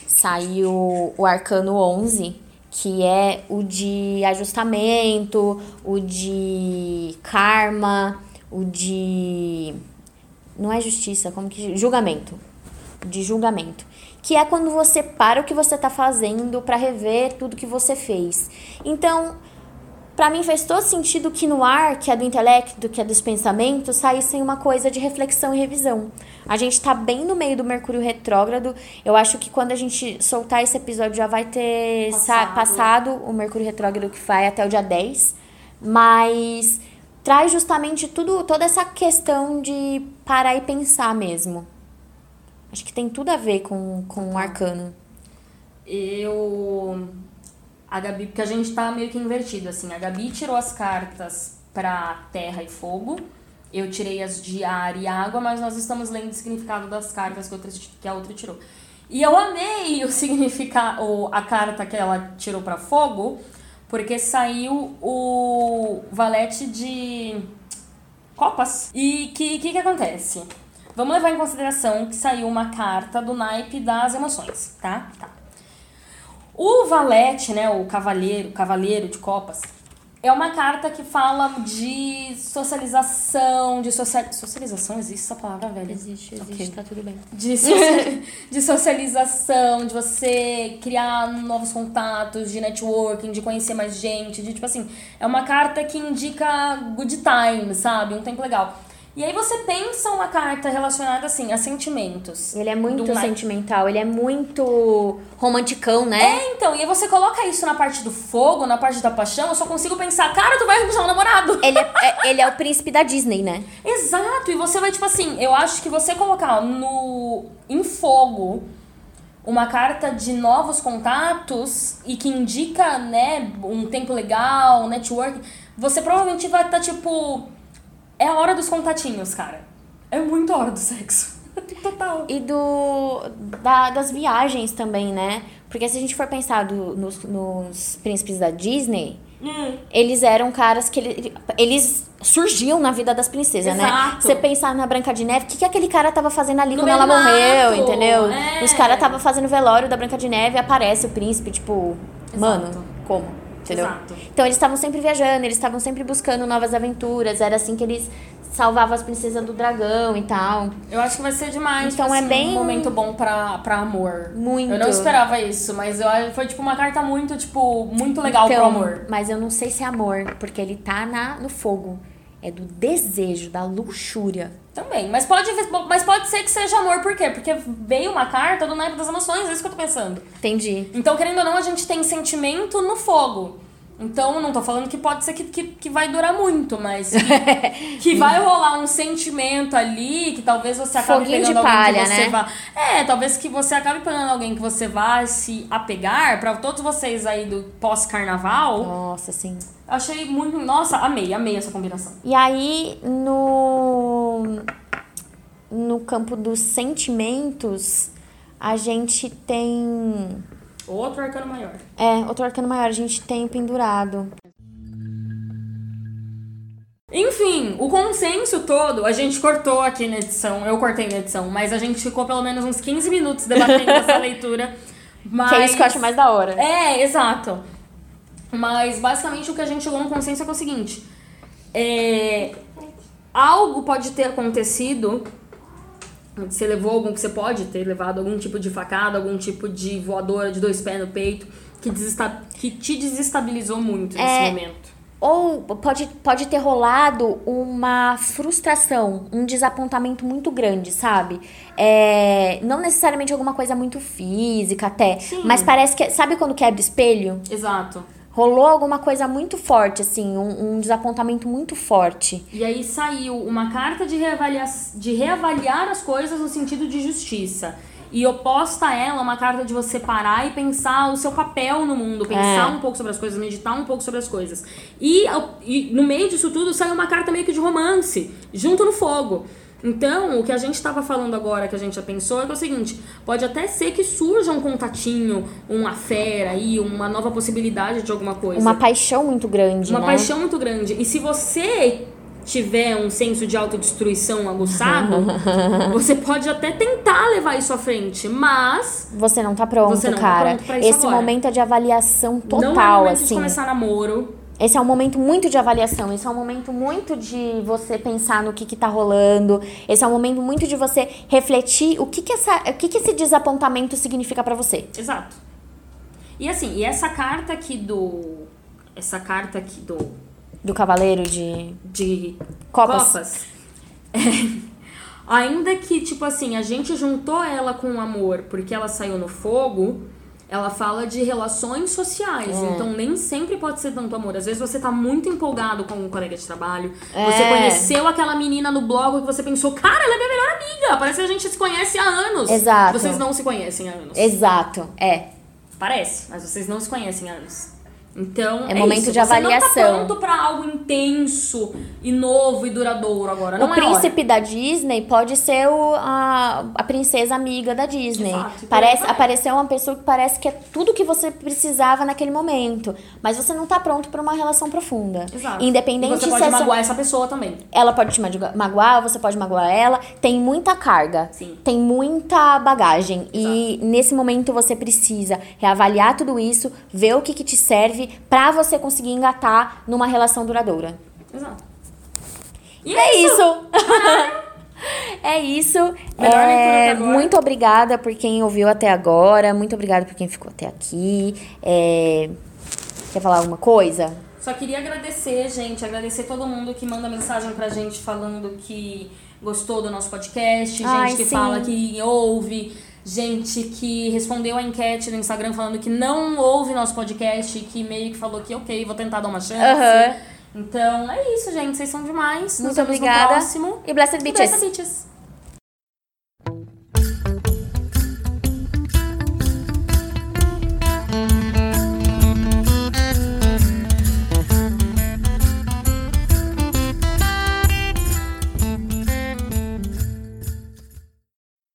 Saiu o arcano 11, que é o de ajustamento, o de karma, o de não é justiça, como que julgamento, de julgamento, que é quando você para o que você tá fazendo pra rever tudo que você fez. Então, Pra mim fez todo sentido que no ar, que é do intelecto, que é dos pensamentos, saíssem uma coisa de reflexão e revisão. A gente tá bem no meio do Mercúrio retrógrado. Eu acho que quando a gente soltar esse episódio já vai ter sa- Passado. passado o Mercúrio retrógrado que vai até o dia 10. Mas traz justamente tudo, toda essa questão de parar e pensar mesmo. Acho que tem tudo a ver com, com o arcano. Eu. A Gabi, porque a gente tá meio que invertido, assim. A Gabi tirou as cartas pra terra e fogo. Eu tirei as de ar e água, mas nós estamos lendo o significado das cartas que, outra, que a outra tirou. E eu amei o (laughs) significado, a carta que ela tirou pra fogo, porque saiu o valete de copas. E que que que acontece? Vamos levar em consideração que saiu uma carta do naipe das emoções, tá? Tá. O valete, né, o cavaleiro, cavaleiro de copas, é uma carta que fala de socialização, de social... socialização, existe essa palavra, velho? Existe, existe, Ok. tá tudo bem. De, socia- (laughs) de socialização, de você criar novos contatos, de networking, de conhecer mais gente, de tipo assim, é uma carta que indica good time, sabe? Um tempo legal. E aí você pensa uma carta relacionada assim a sentimentos. Ele é muito sentimental, ele é muito romanticão, né? É, então, e aí você coloca isso na parte do fogo, na parte da paixão, eu só consigo pensar, cara, tu vai arranjar um namorado. (laughs) Ele é, é- ele é o príncipe da Disney, né? Exato, e você vai, tipo assim, eu acho que você colocar no em fogo uma carta de novos contatos e que indica, né, um tempo legal, um network, você provavelmente vai estar, tipo, é a hora dos contatinhos, cara. É muito a hora do sexo. (laughs) Total. E do da- das viagens também, né? Porque se a gente for pensar do- nos, nos príncipes da Disney, Hum. eles eram caras que ele- eles surgiam na vida das princesas, né? Exato. Você pensar na Branca de Neve, o que, que aquele cara tava fazendo ali No quando ela morreu, entendeu? é. Os caras tava fazendo velório da Branca de Neve e aparece o príncipe, tipo, Exato. mano, como? Entendeu? Exato. Então eles estavam sempre viajando, eles estavam sempre buscando novas aventuras, era assim que eles salvavam as princesas do dragão e tal. Eu acho que vai ser demais. Então tipo é assim, bem- um momento bom pra, pra amor. Muito. Eu não esperava isso, mas eu, foi tipo uma carta muito, tipo, muito legal Então, pro amor. Mas eu não sei se é amor, porque ele tá na, no fogo. É do desejo, da luxúria. Também. Mas pode, mas pode ser que seja amor, por quê? Porque veio uma carta do naipe das emoções, é isso que eu tô pensando. Entendi. Então, querendo ou não, a gente tem sentimento no fogo. Então, não tô falando que pode ser que, que, que vai durar muito, mas (laughs) que, que vai rolar um sentimento ali, que talvez você acabe Foguinho pegando alguém palha, que você né? vá. É, talvez que você acabe pegando alguém que você vá se apegar. Pra todos vocês aí do pós-carnaval, Nossa, sim. achei muito. Nossa, amei, amei essa combinação. E aí, no, no campo dos sentimentos, a gente tem. Outro arcano maior. É, outro arcano maior, a gente tem pendurado. Enfim, o consenso todo, a gente cortou aqui na edição, eu cortei na edição, mas a gente ficou pelo menos uns 15 minutos debatendo (laughs) essa leitura. Mas... Que é isso que eu acho mais da hora. É, exato. Mas basicamente o que a gente chegou no consenso é, é o seguinte: é, algo pode ter acontecido. Você levou algum que você pode ter levado algum tipo de facada, algum tipo de voadora de dois pés no peito que, desesta- que te desestabilizou muito nesse É. momento. Ou pode, pode ter rolado uma frustração, um desapontamento muito grande, sabe? É, não necessariamente alguma coisa muito física até, Sim. mas parece que. Sabe quando quebra espelho? Exato. Rolou alguma coisa muito forte, assim, um, um desapontamento muito forte. E aí saiu uma carta de, reavalia de reavaliar as coisas no sentido de justiça. E oposta a ela, uma carta de você parar e pensar o seu papel no mundo, pensar É. um pouco sobre as coisas, meditar um pouco sobre as coisas. E, e no meio disso tudo saiu uma carta meio que de romance, junto no fogo. Então, o que a gente estava falando agora, que a gente já pensou, é, que é o seguinte: pode até ser que surja um contatinho, uma fera aí, uma nova possibilidade de alguma coisa Uma paixão muito grande, uma né? paixão muito grande. E se você tiver um senso de autodestruição aguçado, (laughs) você pode até tentar levar isso à frente, mas Você não tá pronto, Você não tá cara. pronto pra isso Esse agora. momento é de avaliação não é total, momento de assim. começar namoro. Esse é um momento muito de avaliação, esse é um momento muito de você pensar no que que tá rolando, esse é um momento muito de você refletir o que que, essa, o que, que esse desapontamento significa pra você. Exato. E assim, e essa carta aqui do essa carta aqui do Do cavaleiro de de Copas. copas. (laughs) é, ainda que, tipo assim, a gente juntou ela com o amor porque ela saiu no fogo, ela fala de relações sociais. É. Então nem sempre pode ser tanto amor. Às vezes você tá muito empolgado com um colega de trabalho. Você É. conheceu aquela menina no blog que você pensou, cara, ela é minha melhor amiga. Parece que a gente se conhece há anos. Exato. Vocês não se conhecem há anos. Exato, é. Parece, mas vocês não se conhecem há anos. Então, É momento isso. de Você não tá avaliação. pronto pra algo intenso e novo e duradouro agora. Não o é hora. príncipe da Disney pode ser o, a, a princesa amiga da Disney. Exato, Parece, vai. apareceu uma pessoa que parece que é tudo que você precisava naquele momento. Mas você não tá pronto pra uma relação profunda. Exato. Independente e você pode essa- magoar essa pessoa também. ela pode te magoar- magoar, você pode magoar ela. Tem muita carga, Sim. tem muita bagagem. E nesse momento você precisa reavaliar tudo isso, ver o que, que te serve pra você conseguir engatar numa relação duradoura. Exato. E É isso! (laughs) É isso. Melhor É, até agora. muito obrigada por quem ouviu até agora. Muito obrigada por quem ficou até aqui. É, Quer falar alguma coisa? Só queria agradecer, gente, agradecer todo mundo que manda mensagem pra gente falando que gostou do nosso podcast, gente Ai, que sim. fala que ouve, gente que respondeu a enquete no Instagram falando que não ouve nosso podcast e que meio que falou que ok, vou tentar dar uma chance. Então é isso, gente. Vocês são demais. Nos Muito vemos obrigada. no próximo. E Blessed E Bitches. Blessed Bitches.